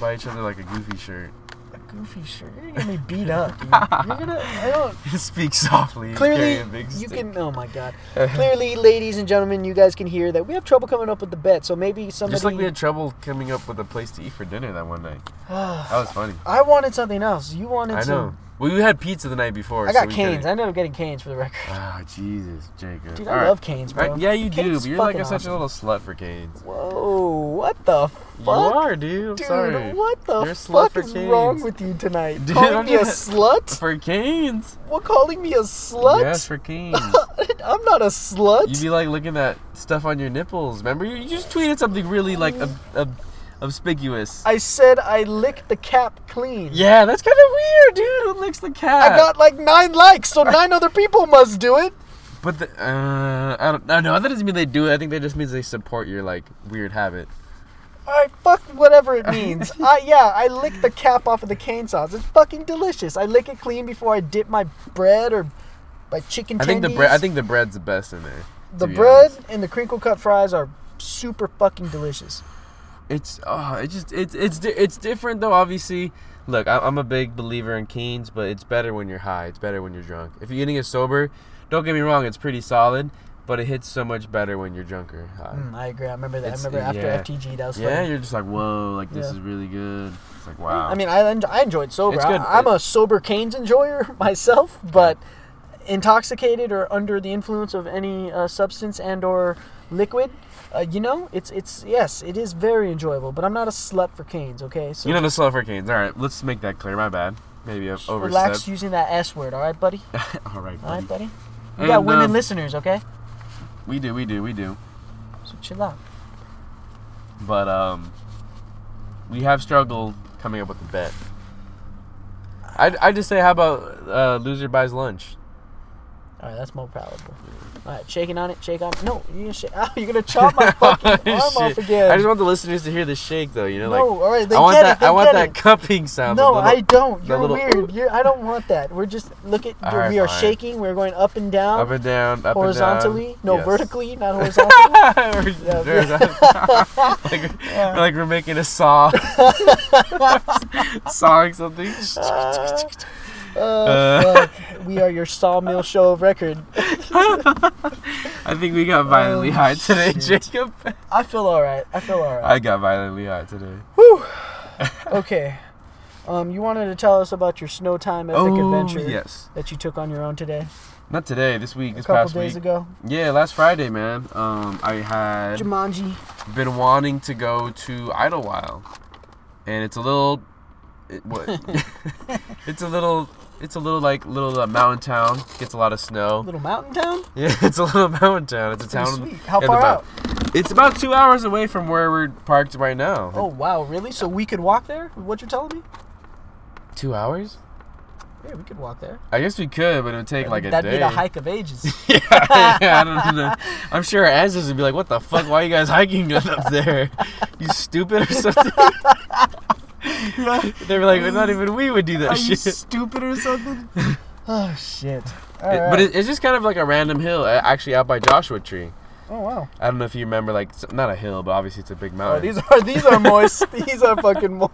Buy each other like a goofy shirt. A goofy shirt. You're gonna get me beat up. Dude. You're gonna. I don't. Speak softly. Clearly, carry a big you can. Oh my god. Clearly, ladies and gentlemen, you guys can hear that we have trouble coming up with the bet. So maybe somebody. Just like we had trouble coming up with a place to eat for dinner that one night. That was funny. I wanted something else. You wanted I some. Well, we had pizza the night before. I got we canes. I ended up getting canes for the record. Ah, Jesus, Jacob. Dude, All I right. love canes, bro. Right, yeah, you do, but you're like a, such a little slut for canes. Whoa! What the fuck? You are, dude. I'm Dude, sorry. what the You're a slut fuck for is canes. wrong with you tonight? Dude, calling I'm me a slut? For canes. What? Calling me a slut? Yes, for canes. I'm not a slut. You'd be like looking at stuff on your nipples. Remember, you, you just tweeted something really like ob- ob- obscuous. I said I licked the cap clean. yeah, that's kind of weird, dude. Who licks the cap? I got like nine likes, so nine other people must do it. But the, uh, I don't. No, no, that doesn't mean they do it. I think that just means they support your like weird habit. All right, fuck whatever it means. I yeah, I lick the cap off of the cane sauce. It's fucking delicious. I lick it clean before I dip my bread or my chicken. I think the bread. I think the bread's the best in there. the bread honest. and the crinkle cut fries are super fucking delicious. It's oh, it just it's it's it's different though. Obviously, look, I, I'm a big believer in Canes, but it's better when you're high. It's better when you're drunk. If you're getting it sober, don't get me wrong, it's pretty solid, but it hits so much better when you're drunk or high. Mm, I agree. I remember that. It's- I remember after yeah. FTG that was Yeah, funny. you're just like, whoa, like this Yeah. is really good. It's like, wow. I mean, I, enj- I enjoyed sober. It's good. I, am a sober Canes enjoyer myself, but intoxicated or under the influence of any uh, substance and or liquid, uh, you know, it's it's yes, it is very enjoyable. But I'm not a slut for Canes. Okay, so you're not a slow for Canes. All right, let's make that clear. My bad. Maybe I've just relax using that S word. All right, buddy. All right, All right, buddy. buddy. We got And, women um, listeners. Okay, We do, we do, we do. so chill out. But um, we have struggled coming up with a bet. I'd, I'd just say, how about uh, loser buys lunch? All right, that's more palatable. All right, shaking on it, shake on it. No, you're gonna shake. Oh, you're gonna chop my fucking arm off again. I just want the listeners to hear the shake, though. You know, like no, all right, they I want get that. it. They I want that it. cupping sound. No, little, I don't. You're little- weird. You're, I don't want that. We're just look at. Right, we are fine. shaking. We're going up and down, up and down, up horizontally. and down. No, Yes. vertically, not horizontally. We're- like, Yeah. like we're making a saw, sawing something. Uh, uh, fuck. We are your sawmill show of record. I think we got violently Oh, high today, shit. Jacob. I feel all right. I feel all right. I got violently high today. Whew. Okay. Um, you wanted to tell us about your snow time epic oh adventure yes, that you took on your own today, not today. This week, a this couple past days week. ago. Yeah, last Friday, man. Um, I had Jumanji. been wanting to go to Idyllwild, and it's a little, it, what? it's a little, it's a little like little uh, mountain town. Gets a lot of snow. Little mountain town. Yeah, it's a little mountain town. It's a Pretty town. sweet. How far out? It's about two hours away from where we're parked right now. Oh wow, really? So we could walk there? What you're telling me? two hours? Yeah, we could walk there. I guess we could, but it would take like a day. That'd be the hike of ages. yeah, yeah, I don't know. I'm sure our ancestors would be like, "What the fuck? Why are you guys hiking up there? You stupid or something?" They were like, "Not even we would do that Are you stupid or something? oh shit. It- Alright. But it, it's just kind of like a random hill, uh, actually out by Joshua Tree. oh wow. I don't know if you remember, like not a hill, but obviously it's a big Oh, mountain. these are these are moist. these are fucking moist.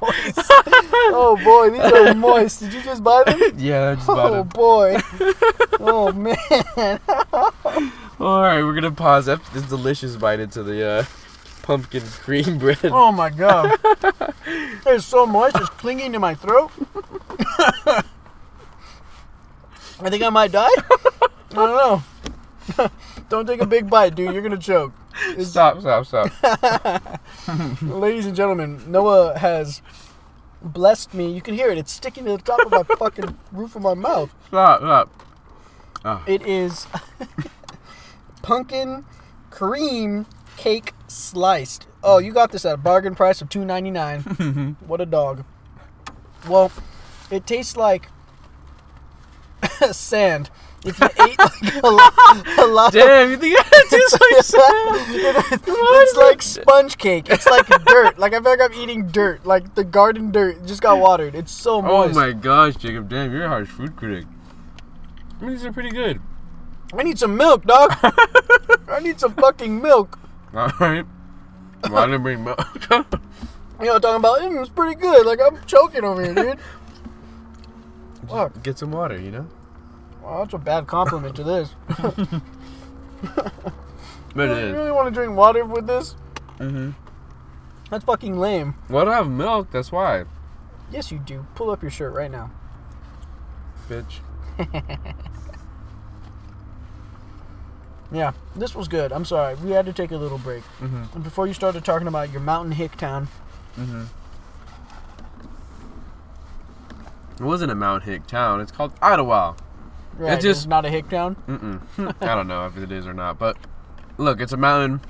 Oh boy, these are moist. Did you just buy them? yeah, that's about Oh it. boy. Oh man. All right, we're gonna pause this delicious bite into the uh, pumpkin cream bread. Oh my god. It's so moist. It's clinging to my throat. I think I might die. I don't know. don't take a big bite, dude. You're gonna choke. It's- Stop! Stop! Stop! Ladies and gentlemen, Noah has blessed me. You can hear it. It's sticking to the top of my fucking roof of my mouth. Stop! Stop! Oh. It is pumpkin cream cake sliced. Oh, you got this at a bargain price of two ninety nine. what a dog. Well, it tastes like sand. If you ate like a lot, a lot of Damn, you think it tastes like sand? it's like sponge cake. It's like dirt. Like I feel like I'm eating dirt. Like the garden dirt just got watered. It's so oh moist. Oh my gosh, Jacob! Damn, you're a harsh food critic. I mean, these are pretty good. I need some milk, dog. I need some fucking milk. All right. Well, I didn't bring milk. You know what I'm talking about? Mm, it's pretty good. Like I'm choking over here, dude. Fuck. Get some water, you know. Wow, that's a bad compliment to this. But you it is. really want to drink water with this? Mm-hmm. That's fucking lame. Well, I don't have milk. That's why, Yes, you do. Pull up your shirt right now. bitch. Yeah, this was good. I'm sorry. We had to take a little break. Mm-hmm. And before you started talking about your mountain hick town, Mm-hmm. It wasn't a Mount Hick town. It's called Idyllwild. right, just- it's not a hick town. Mm-mm. I don't know if it is or not, but look, it's a mountain.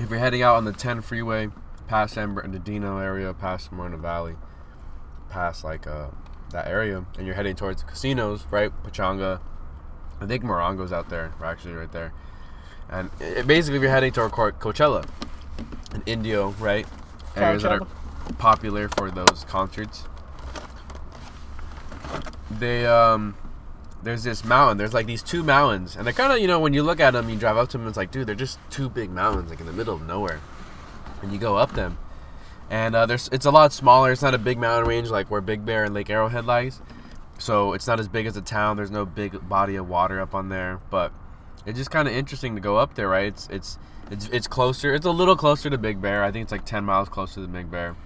If you're heading out on the 10 freeway, past San Bernardino area, past Moreno Valley, past like uh, that area, and you're heading towards the casinos, right? Pechanga, I think Morongo's out there, actually right there. And it, basically, if you're heading toward Co- Coachella, in Indio, right? Areas that are popular for those concerts. They um, there's this mountain. There's like these two mountains, and they're kind of you know when you look at them, you drive up to them, it's like dude, they're just two big mountains like in the middle of nowhere, and you go up them, and uh, there's it's a lot smaller. It's not a big mountain range like where Big Bear and Lake Arrowhead lies, so it's not as big as a town. There's no big body of water up on there, but it's just kind of interesting to go up there, right? It's it's it's it's closer. It's a little closer to Big Bear. I think it's like ten miles closer to Big Bear.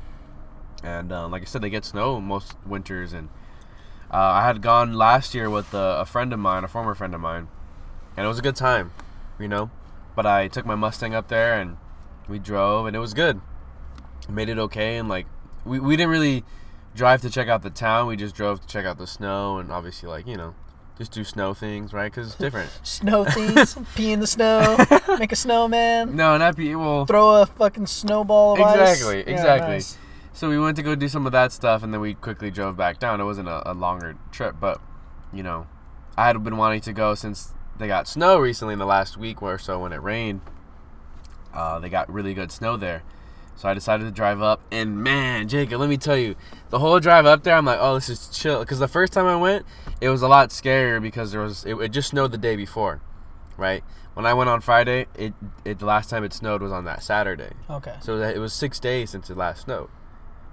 And uh, like I said, they get snow most winters. And uh, I had gone last year with a, a friend of mine, a former friend of mine, and it was a good time, you know. But I took my Mustang up there and we drove, and it was good. Made it okay, and like we we didn't really drive to check out the town. We just drove to check out the snow, and obviously like you know. Just do snow things, right? Because it's different. Snow things, pee in the snow, make a snowman, No, not be well. throw a fucking snowball of ice. Exactly, Yeah, exactly. nice. So we went to go do some of that stuff, and then we quickly drove back down. It wasn't a, a longer trip, but you know, I had been wanting to go since they got snow recently in the last week or so when it rained. Uh, they got really good snow there, so I decided to drive up. And man, Jacob, let me tell you, the whole drive up there, I'm like, oh, this is chill. Because the first time I went, it was a lot scarier because there was it, it just snowed the day before, right? When I went on Friday, it it the last time it snowed was on that Saturday. Okay. So that it was six days since it last snowed,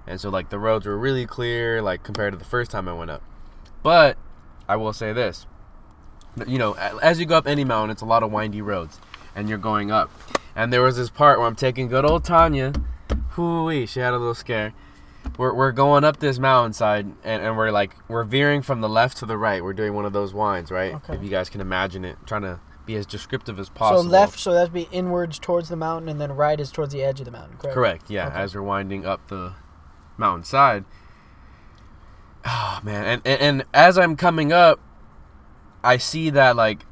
and so like the roads were really clear, like compared to the first time I went up. But I will say this, you know, as you go up any mountain, it's a lot of windy roads, and you're going up. And there was this part where I'm taking good old Tanya, whoo she had a little scare. We're, we're going up this mountainside, and, and we're like we're veering from the left to the right. We're doing one of those winds, right? Okay. If you guys can imagine it, trying to be as descriptive as possible. So left, so that'd be inwards towards the mountain, and then right is towards the edge of the mountain. Correct. Correct. Yeah, Okay. as we're winding up the mountainside. Oh man, and, and and as I'm coming up, I see that like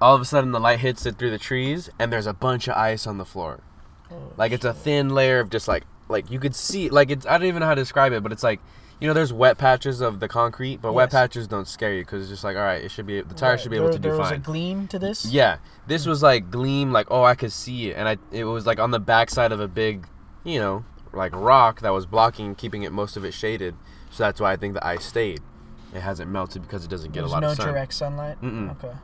all of a sudden the light hits it through the trees, and there's a bunch of ice on the floor. Oh, Like it's a thin layer of just like like you could see like it's I don't even know how to describe it, but it's like you know there's wet patches of the concrete, but wet patches don't scare you because it's just like all right, it should be the tire Right, should be able there, to do There was a gleam to this. Yeah, this was like gleam, like oh I could see it, and I it was like on the backside of a big, you know, like rock that was blocking, keeping it most of it shaded. So that's why I think the ice stayed. It hasn't melted because it doesn't get There's a lot no of sun. direct sunlight. Mm-mm. Okay.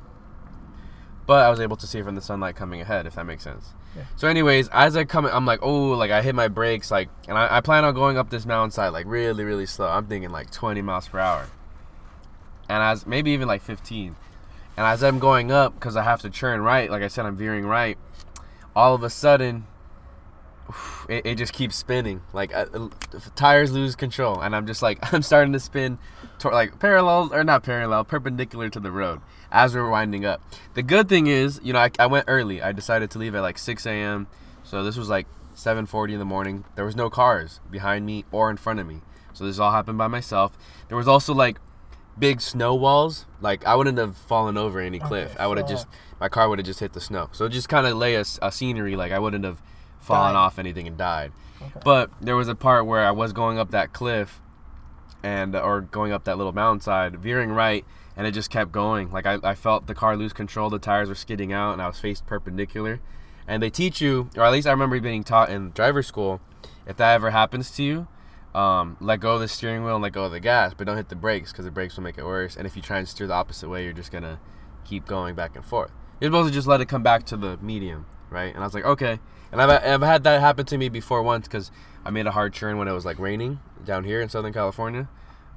But I was able to see it from the sunlight coming ahead, if that makes sense. So, anyways, as I come, I'm like, oh, like I hit my brakes, like, and I, I plan on going up this mountainside like really, really slow. I'm thinking like 20 miles per hour, and as maybe even like 15. And as I'm going up, because I have to turn right, like I said, I'm veering right. All of a sudden, it, it just keeps spinning. Like uh, tires lose control, and I'm just like I'm starting to spin, toward, like parallel or not parallel, perpendicular to the road as we're winding up. The good thing is, you know, I, I went early. I decided to leave at like 6 a.m. So this was like 7:40 in the morning. There was no cars behind me or in front of me. So this all happened by myself. There was also like big snow walls. Like I wouldn't have fallen over any cliff. Okay, I would have just my car would have just hit the snow. So just kind of lay a scenery. Like I wouldn't have fallen Died. off anything and died. Okay. But there was a part where I was going up that cliff, and or going up that little mountainside, veering right, and it just kept going. Like I, I felt the car lose control. The tires were skidding out, and I was faced perpendicular. And they teach you, or at least I remember being taught in driver school, if that ever happens to you, um, let go of the steering wheel and let go of the gas, but don't hit the brakes because the brakes will make it worse. And if you try and steer the opposite way, you're just gonna keep going back and forth. You're supposed to just let it come back to the medium, right? And I was like, okay. And I've, I've had that happen to me before once because I made a hard turn when it was like raining down here in Southern California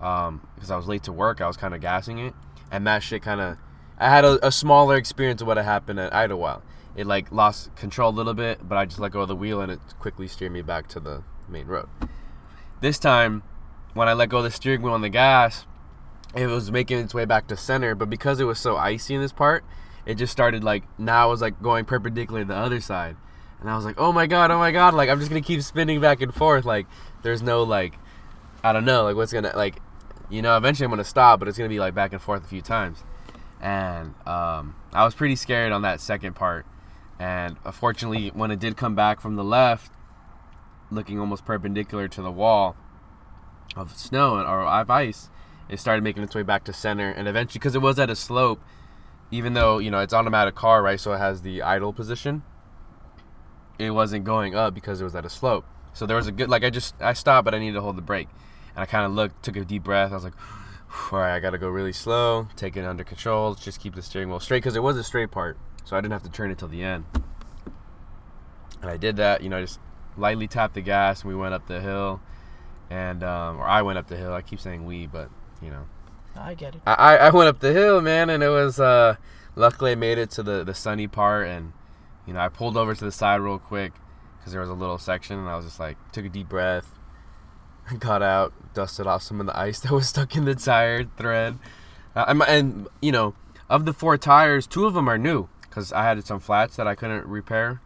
um, because I was late to work. I was kind of gassing it, and that shit kind of. I had a, a smaller experience of what had happened at Idyllwild. It like lost control a little bit, but I just let go of the wheel and it quickly steered me back to the main road. This time, when I let go of the steering wheel and the gas, it was making its way back to center. But because it was so icy in this part, it just started like now it was like going perpendicular to the other side, and I was like, oh my god, oh my god, like I'm just gonna keep spinning back and forth. Like there's no like, I don't know, like what's gonna like, you know, eventually I'm gonna stop, but it's gonna be like back and forth a few times, and um, I was pretty scared on that second part, and unfortunately when it did come back from the left, looking almost perpendicular to the wall of snow or of ice, it started making its way back to center, and eventually, because it was at a slope, even though you know it's automatic car, right? So it has the idle position. It wasn't going up because it was at a slope. So there was a good like I just I stopped, but I needed to hold the brake, and I kind of looked, took a deep breath. I was like, all right, I got to go really slow, take it under control, just keep the steering wheel straight because it was a straight part, so I didn't have to turn it till the end. And I did that, you know, I just lightly tapped the gas, and we went up the hill, and um, or I went up the hill. I keep saying we, but you know, I get it. I, I went up the hill, man, and it was uh, luckily I made it to the the sunny part, and you know I pulled over to the side real quick because there was a little section, and I was just like took a deep breath, got out, dusted off some of the ice that was stuck in the tire thread, uh, and, and you know of the four tires, two of them are new because I had some flats that I couldn't repair,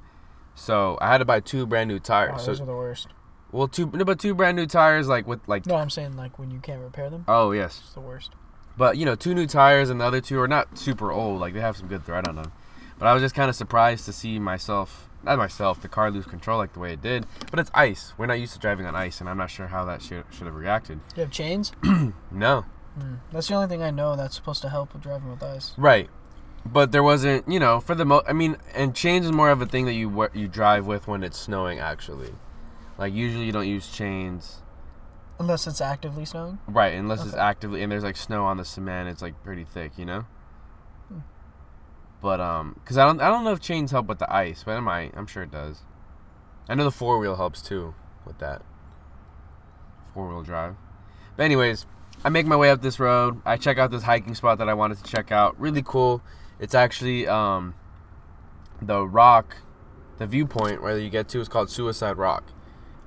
so I had to buy two brand new tires. Oh, so those are the worst. well, two no, but two brand new tires like with like No, I'm saying like when you can't repair them, oh yes it's the worst. But you know, two new tires and the other two are not super old. Like they have some good thread on them. But I was just kind of surprised to see myself, not myself, the car lose control like the way it did. But it's ice. We're not used to driving on ice, and I'm not sure how that should should have reacted. Do you have chains? No, Mm. That's the only thing I know that's supposed to help with driving with ice. right. But there wasn't, you know, for the mo. I mean, and chains is more of a thing that you you drive with when it's snowing. Actually, like usually you don't use chains, Unless it's actively snowing. right? Unless it's actively and there's like snow on the cement. It's like pretty thick, you know. But um, cause I don't I don't know if chains help with the ice, but it might. I'm sure it does. I know the four wheel helps too with that. Four wheel drive. But anyways, I make my way up this road. I check out this hiking spot that I wanted to check out. Really cool. It's actually um, the rock, the viewpoint where you get to is called Suicide Rock,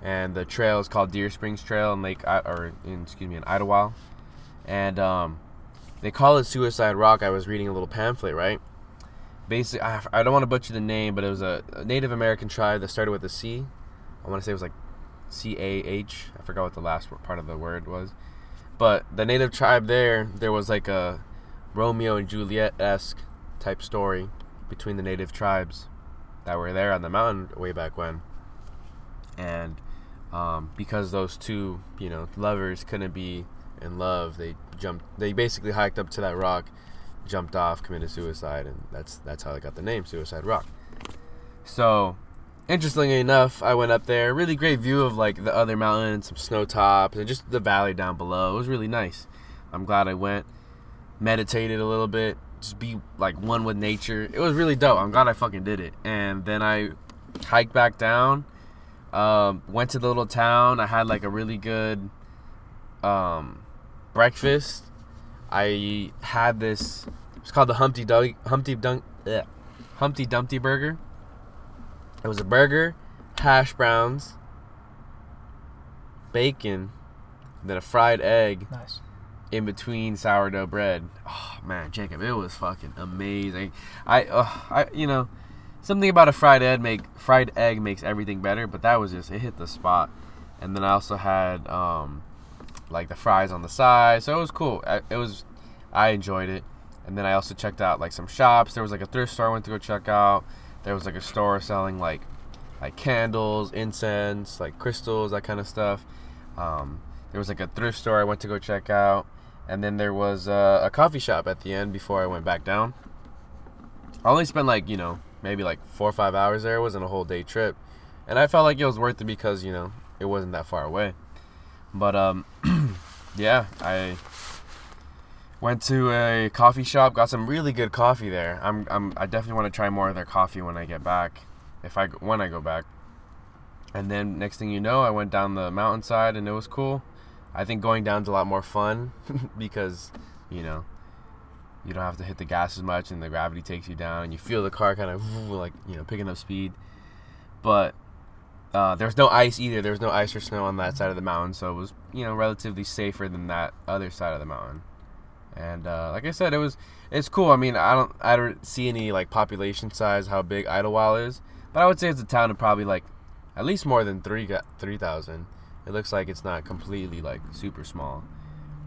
and the trail is called Deer Springs Trail in Lake I- or in, excuse me in Idyllwild, and um, they call it Suicide Rock. I was reading a little pamphlet, right? Basically, I, I don't want to butcher the name, but it was a, a Native American tribe that started with a C. I want to say it was like C A H. I forgot what the last part of the word was. But the native tribe there, there was like a Romeo and Juliet esque type story between the native tribes that were there on the mountain way back when. And um, because those two, you know, lovers couldn't be in love, they jumped. They basically hiked up to that rock, jumped off, committed suicide, and that's that's how they got the name Suicide Rock. So interestingly enough, I went up there. Really great view of like the other mountains, some snow tops, and just the valley down below. It was really nice. I'm glad I went. Meditated a little bit, just be like one with nature. It was really dope. I'm glad I fucking did it. And then I hiked back down. Um, went to the little town. I had like a really good um, breakfast. I had this. It's called the Humpty Dunk Humpty Dunk ugh, Humpty Dumpty Burger. It was a burger, hash browns, bacon, then a fried egg Nice. in between sourdough bread. Oh man, Jacob, it was fucking amazing. I, uh, I, you know, something about a fried egg make fried egg makes everything better. But that was just it hit the spot. And then I also had um, like the fries on the side, so it was cool. It was, I enjoyed it. And then I also checked out like some shops. There was like a thrift store I went to go check out. There was like a store selling like like candles, incense, like crystals, that kind of stuff. Um, there was like a thrift store I went to go check out, and then there was uh, a coffee shop at the end before I went back down. I only spent like you know maybe like four or five hours there. It wasn't a whole day trip, and I felt like it was worth it because you know it wasn't that far away. But um, yeah, I went to a coffee shop, got some really good coffee there. I'm, I'm I definitely want to try more of their coffee when I get back, if I when I go back. And then next thing you know, I went down the mountainside and it was cool. I think going down's a lot more fun because, you know, you don't have to hit the gas as much and the gravity takes you down you feel the car kind of like, you know, picking up speed. But uh, there's no ice either. There was no ice or snow on that side of the mountain, so it was, you know, relatively safer than that other side of the mountain. And uh, like I said, it was it's cool. I mean, I don't I don't see any like population size how big Idyllwild is, but I would say it's a town of probably like at least more than three three thousand. It looks like it's not completely like super small.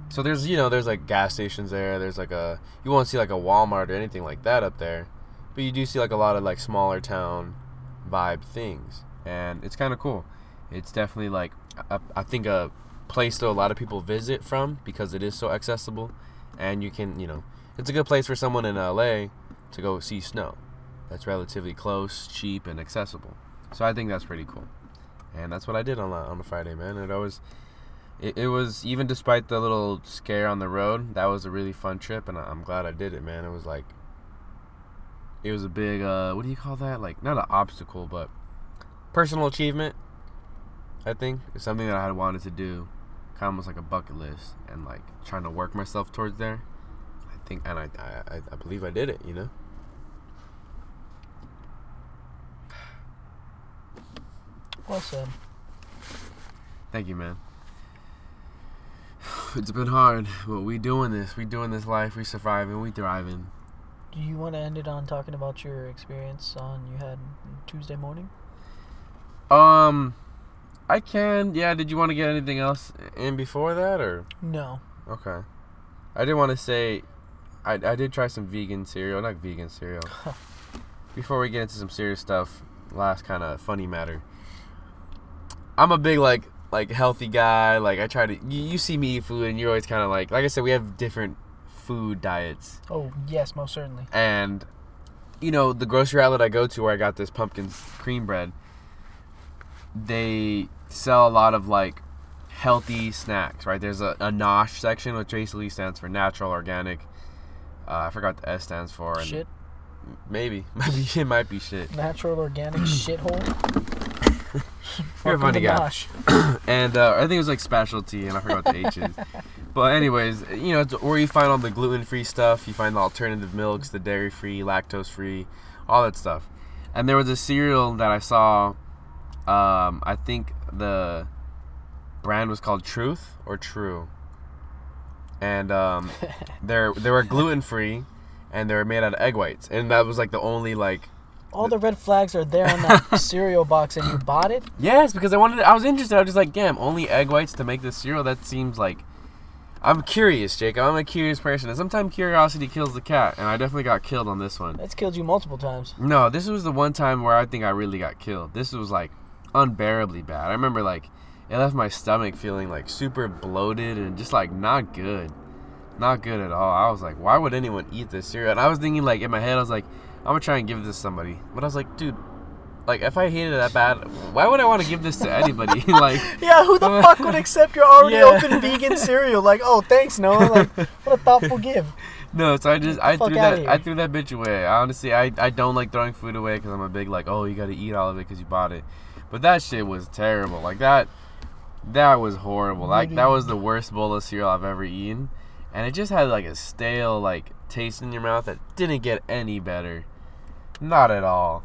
So there's you know there's like gas stations there. There's like a you won't see like a Walmart or anything like that up there, but you do see like a lot of like smaller town vibe things, and it's kind of cool. It's definitely like I, I think a place that a lot of people visit from because it is so accessible, and you can you know it's a good place for someone in LA to go see snow. That's relatively close, cheap, and accessible. So I think that's pretty cool, and that's what I did on on the Friday, man. It always it, it was even despite the little scare on the road, that was a really fun trip, and I'm glad I did it, man. It was like it was a big uh, what do you call that? Like not an obstacle, but personal achievement. I think it's something that I had wanted to do, kind of almost like a bucket list, and like trying to work myself towards there. I think, and I, I, I believe I did it. You know. Well said. Thank you, man. It's been hard, but we doing this. We doing this life. We surviving. We thriving. Do you want to end it on talking about your experience on you had Tuesday morning? Um, I can. Yeah. Did you want to get anything else in before that, or No. okay? I did want to say, I I did try some vegan cereal, not vegan cereal. before we get into some serious stuff, last kind of funny matter. I'm a big like like healthy guy. Like I try to. You, you see me eat food, and you're always kind of like like I said, we have different food diets. Oh yes, most certainly. and you know the grocery outlet I go to where I got this pumpkin cream bread. They sell a lot of like healthy snacks, right? There's a, a NOSH section, which basically stands for natural, organic. Uh, I forgot the S stands for. And Shit. Maybe, maybe it might be shit. Natural organic shithole. You're a funny guy. And uh, I think it was like specialty, and I forgot the H's. but anyways, you know, where you find all the gluten-free stuff, you find the alternative milks, the dairy-free, lactose-free, all that stuff. And there was a cereal that I saw. Um, I think the brand was called Truth or True, and um, they're they were gluten-free, and they were made out of egg whites, and that was like the only like All the red flags are there on that cereal box, and you bought it. Yes, because I wanted. I was interested. I was just like, damn, only egg whites to make this cereal. That seems like. I'm curious, Jacob. I'm a curious person, and sometimes curiosity kills the cat, and I definitely got killed on this one. That's killed you multiple times. No, this was the one time where I think I really got killed. This was like unbearably bad. I remember like it left my stomach feeling like super bloated and just like not good, not good at all. I was like, why would anyone eat this cereal? And I was thinking like in my head, I was like, I'm gonna try and give this to somebody. But I was like, dude, like if I hated it that bad, why would I want to give this to anybody? like. Yeah, who the fuck would accept your already Yeah. open vegan cereal? Like, oh, thanks, Noah. Like, what a thoughtful give. No, so I just I threw that. I threw that bitch away. I honestly I, I don't like throwing food away because I'm a big like oh you got to eat all of it because you bought it, but that shit was terrible. Like that that was horrible. Like that was the worst bowl of cereal I've ever eaten, and it just had like a stale like taste in your mouth that didn't get any better, not at all.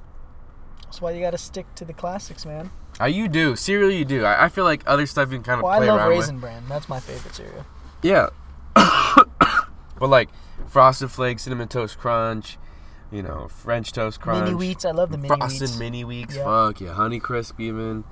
That's why you got to stick to the classics, man. Uh, you do cereal you do. I, I feel like other stuff you can kind of Well, I play love around Raisin with. Bran. That's my favorite cereal. Yeah. but like Frosted Flakes, Cinnamon Toast Crunch, you know, French Toast Crunch. Mini wheats. I love the mini Frosted wheats. mini weeks, Yeah. fuck yeah, Honey Crisp even,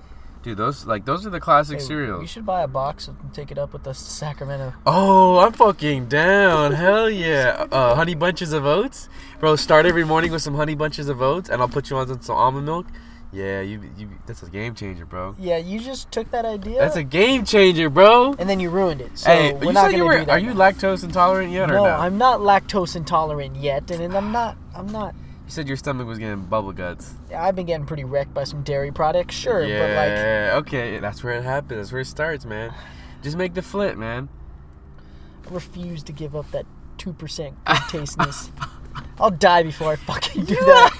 dude. Those like those are the classic Hey, cereals. You should buy a box and take it up with us to Sacramento. Oh, I'm fucking down, hell yeah. Uh, honey bunches of oats, bro. Start every morning with some honey bunches of oats, and I'll put you on some almond milk. Yeah, you, you, that's a game changer, bro. Yeah, you just took that idea That's a game changer, bro. and then you ruined it. So hey, we're you not said you were. do that Are you now. lactose intolerant yet, or No, no? I'm not lactose intolerant yet, and, and I'm not. I'm not. You said your stomach was getting bubble guts. Yeah, I've been getting pretty wrecked by some dairy products, sure, but like. yeah, okay, that's where it happens. That's where it starts, man. Just make the flip, man. I refuse to give up that two percent good tasteness. I'll die before I fucking do that.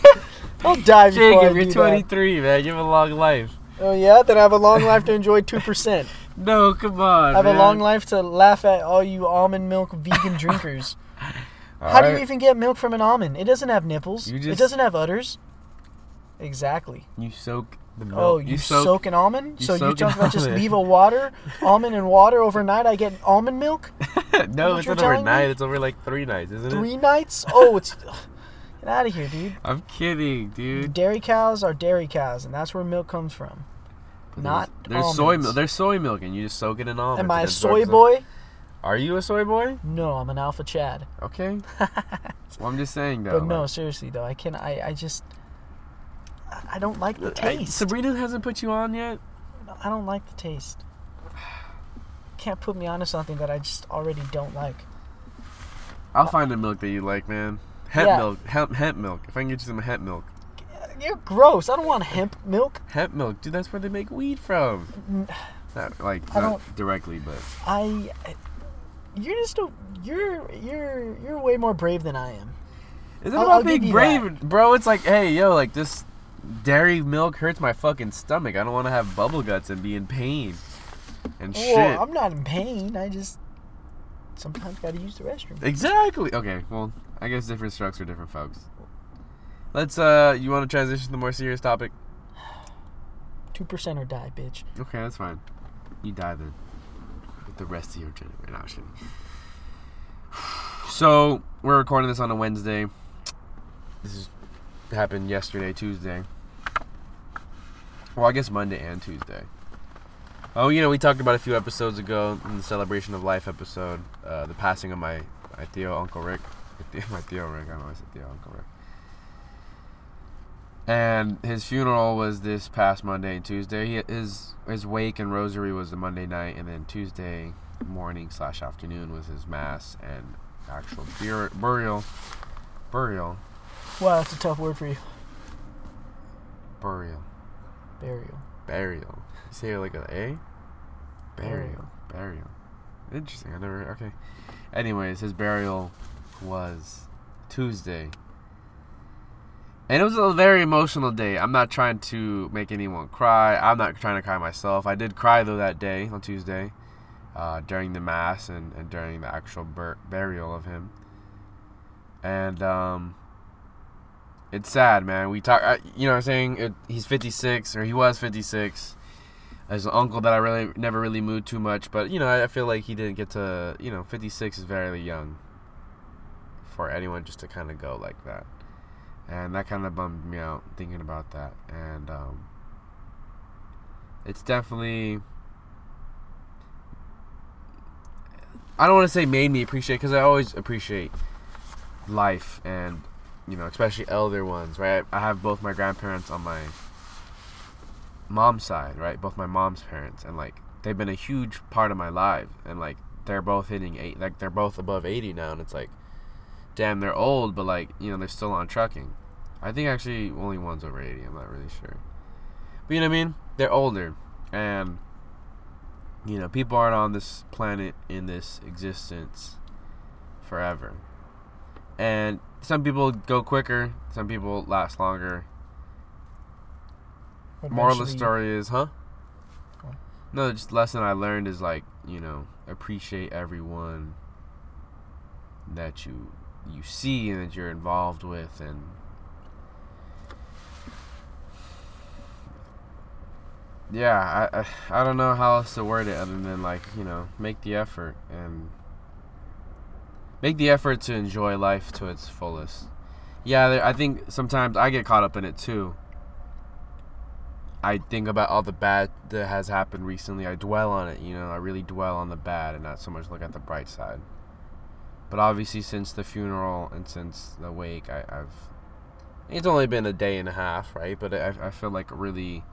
I'll die before I Jacob, do you're 23, man. You have a long life. Oh yeah, then I have a long life to enjoy two percent. No, come on. I have a long life to laugh at all you almond milk vegan drinkers. All How do you right. even get milk from an almond? It doesn't have nipples. You It just- doesn't have udders. Exactly. You soak the milk. Oh, you, soak, an almond? you so you soak tell an me just almond. leave a water, almond and water overnight, I get almond milk? no, what it's you're not telling overnight. me? It's over like three nights, isn't it? Three nights? Oh, it's. Get out of here, dude. I'm kidding, dude. Dairy cows are dairy cows, and that's where milk comes from. Not there's, there's soy milk. There's soy milk, and you just soak it in almonds. Am I a soy boy? Are you a soy boy? No, I'm an alpha Chad. Okay. well, I'm just saying though. But no, like- seriously though, I can I I just I- I don't like the uh, I- taste. Sabrina hasn't put you on yet. I don't like the taste. can't put me onto something that I just already don't like. I'll find a milk that you like, man. Hemp Yeah. milk. Hemp hemp milk. If I can get you some hemp milk. You're gross. I don't want hemp milk. Hemp milk, dude. That's where they make weed from. Not like I not directly, but I. You're just a. You're you're you're way more brave than I am. is it I'll- about I'll being brave, bro? It's like, hey, yo, like this dairy milk hurts my fucking stomach. I don't want to have bubble guts and be in pain and shit. I'm not in pain. I just sometimes got to use the restroom. Exactly. Okay. Well, I guess different strokes for different folks. Let's. Uh, you want to transition to the more serious topic? Two percent or die, bitch. Okay, that's fine. You die then. With the rest of your generation. No, kidding. So we're recording this on a Wednesday. This is happened yesterday, Tuesday. Well, I guess Monday and Tuesday. Oh, you know, we talked about a few episodes ago in the celebration of life episode, uh, the passing of my my Tío Uncle Rick, my Tío Rick. I don't know I said Tío Uncle Rick. And his funeral was this past Monday and Tuesday. He, his his wake and rosary was the Monday night, and then Tuesday morning slash afternoon was his mass and actual bur- burial, burial, Wow, that's a tough word for you. burial, Burial. burial. You say it like an A? Burial, burial. Interesting. I never. Okay. Anyways, his burial was Tuesday. And it was a very emotional day. I'm not trying to make anyone cry. I'm not trying to cry myself. I did cry though that day on Tuesday, uh, during the mass and, and during the actual bur- burial of him. And um, it's sad, man. We talk, uh, you know, what I'm saying it, he's 56 or he was 56. As an uncle that I really never really moved too much, but you know, I, I feel like he didn't get to, you know, 56 is very young for anyone just to kind of go like that. And that kind of bummed me out thinking about that. And um, it's definitely i don't want to say made me appreciate because i always appreciate life and you know especially elder ones right? I have both my grandparents on my mom's side right? Both my mom's parents. And like they've been a huge part of my life. And like they're both hitting eight like they're both above 80 now. And it's like damn, they're old, but like, you know, they're still on trucking. I think actually only one's over 80. I'm not really sure. But you know what I mean? They're older. And, you know, people aren't on this planet in this existence forever. And some people go quicker, some people last longer. Moral of the story is, huh? No, just lesson I learned is like, you know, appreciate everyone that you you see and that you're involved with and yeah I, I i don't know how else to word it other than like you know make the effort and make the effort to enjoy life to its fullest. Yeah there, i think sometimes i get caught up in it too. I think about all the bad that has happened recently. I dwell on it you know i really dwell on the bad and not so much look at the bright side but obviously, since the funeral and since the wake, I, I've it's only been a day and a half, right? But I, I feel like really,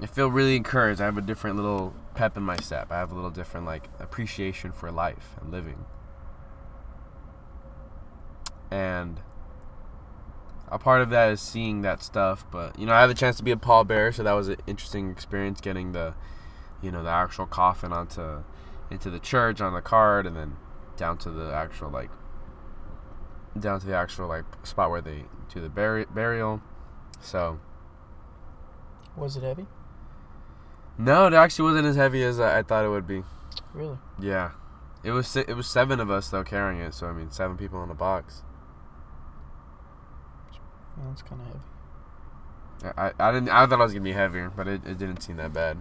I feel really encouraged. I have a different little pep in my step. I have a little different like appreciation for life and living, and a part of that is seeing that stuff. But you know, I had the chance to be a pallbearer, so that was an interesting experience getting the, you know, the actual coffin onto into the church on the card, and then down to the actual like down to the actual like spot where they do the buri- burial. So Was it heavy? no, it actually wasn't as heavy as I, I thought it would be. Really? Yeah, it was it was seven of us though carrying it. So I mean, seven people in a box. That's kind of heavy. I, I I didn't I thought it was gonna be heavier, but it, it didn't seem that bad.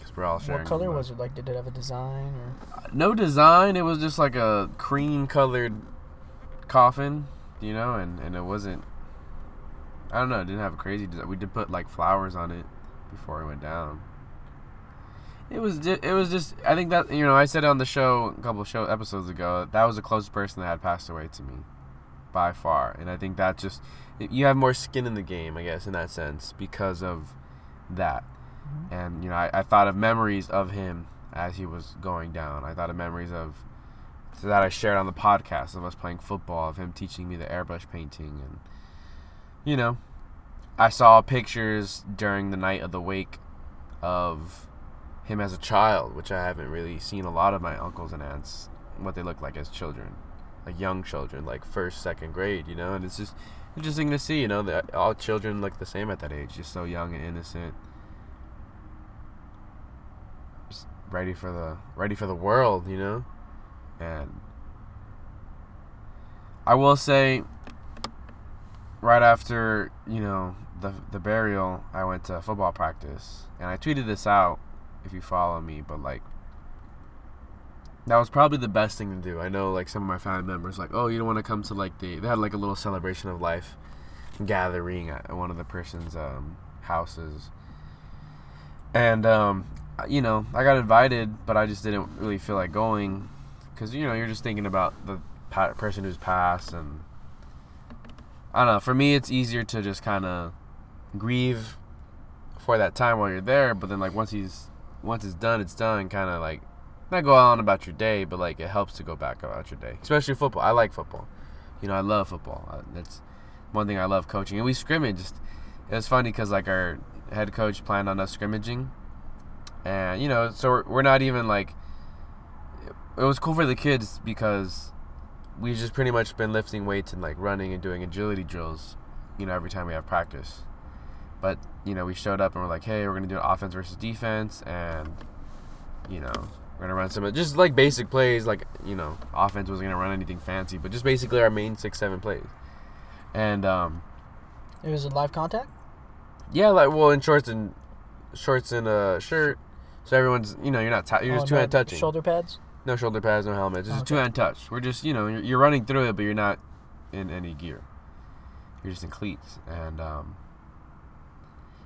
Cause we're all sharing. What color was it? Like, did it have a design or? no design. It was just like a cream colored coffin, you know, and, and it wasn't. I don't know. It didn't have a crazy design. We did put like flowers on it before it went down. It was ju- it was just I think that you know I said on the show a couple of show episodes ago that was the closest person that had passed away to me, by far, and I think that just you have more skin in the game I guess in that sense because of that, Mhm. and you know I, I thought of memories of him as he was going down. I thought of memories of that I shared on the podcast of us playing football, of him teaching me the airbrush painting, and you know, I saw pictures during the night of the wake of him as a child, which I haven't really seen a lot of my uncles and aunts what they look like as children, like young children, like first, second grade, you know, and it's just interesting to see, you know, that all children look the same at that age, just so young and innocent. Just ready for the ready for the world, you know? And I will say right after, you know, the the burial, I went to football practice and I tweeted this out if you follow me, but like that was probably the best thing to do. I know like some of my family members like, "Oh, you don't want to come to like the they had like a little celebration of life gathering at one of the person's um, houses." And um, you know, I got invited, but I just didn't really feel like going cuz you know, you're just thinking about the person who's passed and I don't know, for me it's easier to just kind of grieve for that time while you're there, but then like once he's once it's done, it's done. Kind of like not go on about your day, but like it helps to go back about your day, especially football. I like football. You know, I love football. That's one thing I love coaching. And we scrimmage. Just it was funny because like our head coach planned on us scrimmaging, and you know, so we're, we're not even like. It was cool for the kids because we've just pretty much been lifting weights and like running and doing agility drills, you know, every time we have practice. But you know, we showed up and we're like, hey, we're gonna do an offense versus defense, and you know, we're gonna run some just like basic plays. Like you know, offense wasn't gonna run anything fancy, but just basically our main six seven plays. And um, it was a live contact. Yeah, like well, in shorts and shorts and a shirt, so everyone's you know you're not t- you're just oh, two hand touching. Shoulder pads. No shoulder pads, no helmets. It's okay. two hand touch. We're just you know you're, you're running through it, but you're not in any gear. You're just in cleats, and um,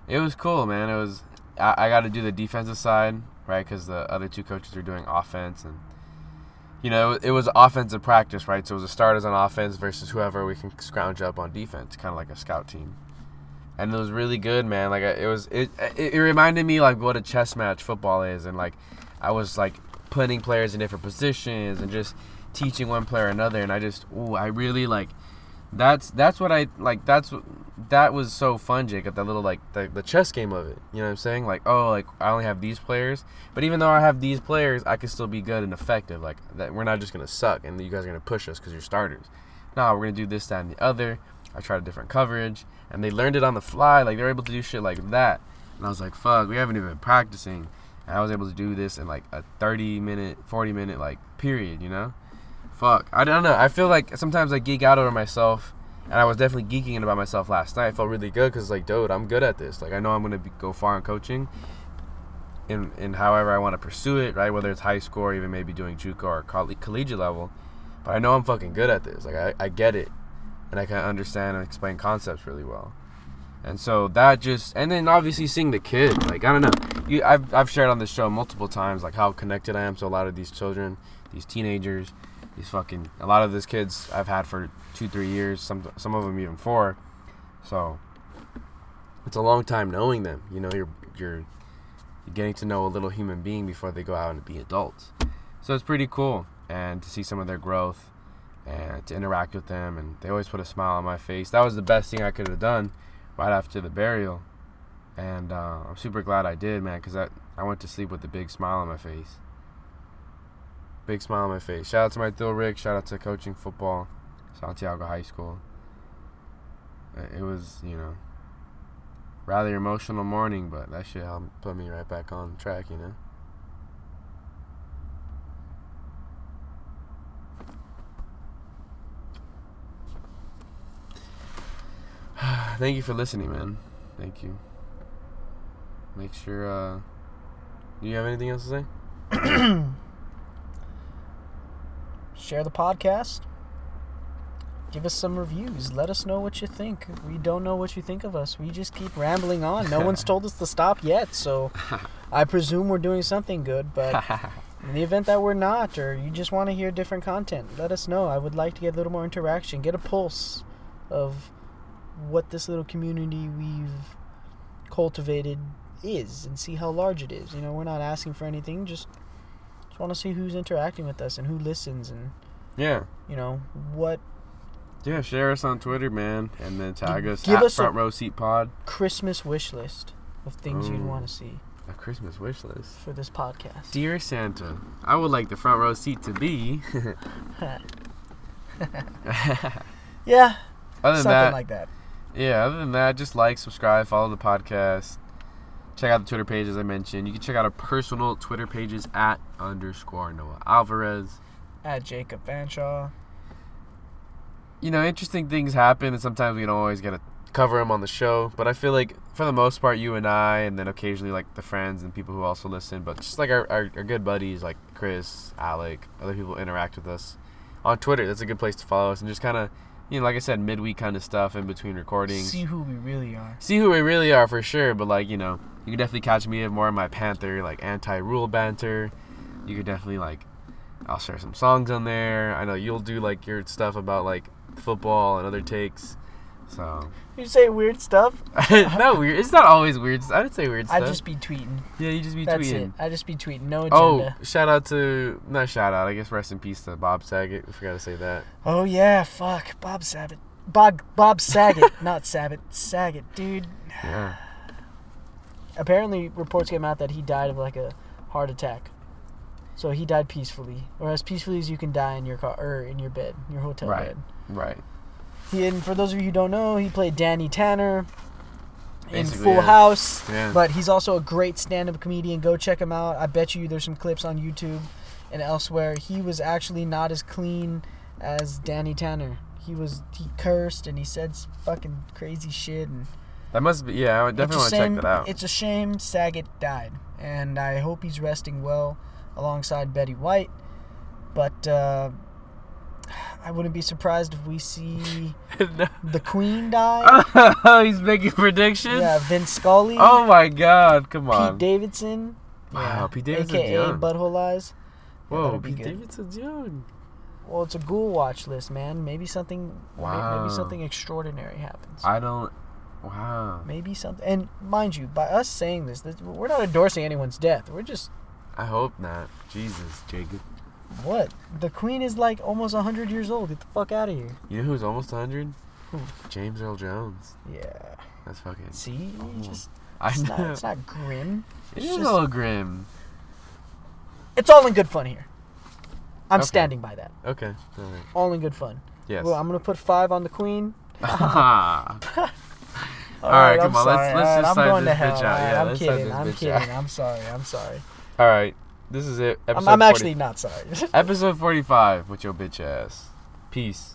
it was cool, man. It was. I, I got to do the defensive side, right? Because the other two coaches were doing offense, and you know, it was offensive practice, right? So it was the starters on offense versus whoever we can scrounge up on defense, kind of like a scout team. And it was really good, man. Like it was, it, it, reminded me like what a chess match football is, and like I was like putting players in different positions and just teaching one player another, and I just, ooh, I really like that's that's what I like. That's that was so fun, Jacob. That little like the, the chess game of it. You know what I'm saying? Like oh, like I only have these players, but even though I have these players, I can still be good and effective. Like that, we're not just gonna suck and you guys are gonna push us because you're starters. No, we're gonna do this, that, and the other. I tried a different coverage, and they learned it on the fly. Like they're able to do shit like that. And I was like, fuck, we haven't even been practicing. And I was able to do this in like a 30 minute, 40 minute like period. You know? fuck. I don't know. I feel like sometimes I geek out over myself, and I was definitely geeking in about myself last night. I felt really good because like, dude, I'm good at this. Like, I know I'm gonna go far in coaching, in in however I want to pursue it, right? Whether it's high school or even maybe doing JUCO or coll- collegiate level, but I know I'm fucking good at this. Like, I, I get it, and I can understand and explain concepts really well. And so that just, and then obviously seeing the kid, like I don't know, you, I've I've shared on this show multiple times, like how connected I am to a lot of these children, these teenagers, these fucking a lot of these kids I've had for two three years some some of them even four. So it's a long time knowing them. You know you're you're getting to know a little human being before they go out and be adults. So it's pretty cool and to see some of their growth and to interact with them and they always put a smile on my face that was the best thing I could have done right after the burial and uh, I'm super glad I did man because I, I went to sleep with a big smile on my face big smile on my face. Shout out to my Dill Rick. Shout out to coaching football, Santiago High School. It was, you know, rather emotional morning, but that shit helped put me right back on track, you know. Thank you for listening, man. Thank you. Make sure, uh, do you have anything else to say? share the podcast. Give us some reviews. Let us know what you think. We don't know what you think of us. We just keep rambling on. No one's told us to stop yet, so I presume we're doing something good. But in the event that we're not, or you just want to hear different content, let us know. I would like to get a little more interaction, get a pulse of what this little community we've cultivated is, and see how large it is. You know, we're not asking for anything. Just Just want to see who's interacting with us and who listens and Yeah. you know what Yeah, share us on Twitter, man, and then tag us Give at us Front Row Seat Pod. Christmas wish list of things you'd want to see A Christmas wish list. for this podcast. Dear Santa, I would like the front row seat to be. yeah, other than something that, like that. Yeah. Other than that, just like, subscribe, follow the podcast. Check out the Twitter pages I mentioned. You can check out our personal Twitter pages at underscore Noah Alvarez. At Jacob Fanshaw. you know, interesting things happen, and sometimes we don't always get to cover them on the show. But I feel like, for the most part, you and I, and then occasionally like the friends and people who also listen, but just like our, our, our good buddies like Chris, Alec, other people interact with us on Twitter. That's a good place to follow us and just kind of, you know, like I said, midweek kind of stuff in between recordings. See who we really are. See who we really are for sure, but like you know, you can definitely catch me more in my Panther like anti-Rhule banter. You could definitely like, I'll share some songs on there. I know you'll do like your stuff about like football and other takes. So You say weird stuff. no weird. It's not always weird. I would say weird stuff. I just be tweeting. yeah, you just be tweeting. That's tweeting. it. I just be tweeting. No agenda. Oh, agenda. shout out to not shout out. I guess rest in peace to Bob Saget. We forgot to say that. Oh, yeah, fuck. Bob Saget. Bob Bob Saget, not Saget. Saget, dude. Yeah. Apparently, reports came out that he died of like a heart attack. So he died peacefully, or as peacefully as you can die in your car or in your bed, your hotel Right. bed. Right. He and for those of you who don't know, he played Danny Tanner in Basically, Full yeah. House. Yeah. But he's also a great stand-up comedian. Go check him out. I bet you there's some clips on YouTube and elsewhere. He was actually not as clean as Danny Tanner. He was he cursed and he said fucking crazy shit and That must be. Yeah, I would definitely want to check that out. It's a shame Saget died, and I hope he's resting well alongside Betty White. But uh, I wouldn't be surprised if we see the Queen die. He's making predictions. yeah, Vince Scully, Oh my God! Come on, Pete on. Davidson. Wow, yeah, Pete Davidson's AKA young. Butthole Eyes. Whoa, that'd Pete good. Davidson's young. Well, it's a ghoul watch list, man. Maybe something. Wow. Maybe something extraordinary happens. I don't. Wow. maybe something. And mind you, by us saying this, this, we're not endorsing anyone's death. We're just I hope not. Jesus, Jacob. What? The queen is like almost 100 years old. Get the fuck out of here. You know who's almost 100? Who? James Earl Jones. Yeah. That's fucking. See? Oh. just, I it's, know. not, it's not grim. It It's is just- a little grim. It's all in good fun here. I'm Okay. standing by that. Okay. All right. All in good fun. Yes. Well, I'm going to put five on the queen. Ah. All right, I'm come on, let's- let's just I'm sign this bitch out. All right, Yeah, I'm kidding. I'm kidding. out. I'm sorry. I'm sorry. All right. This is it. I'm, I'm 40 actually not sorry. Episode 45 with your bitch ass. Peace.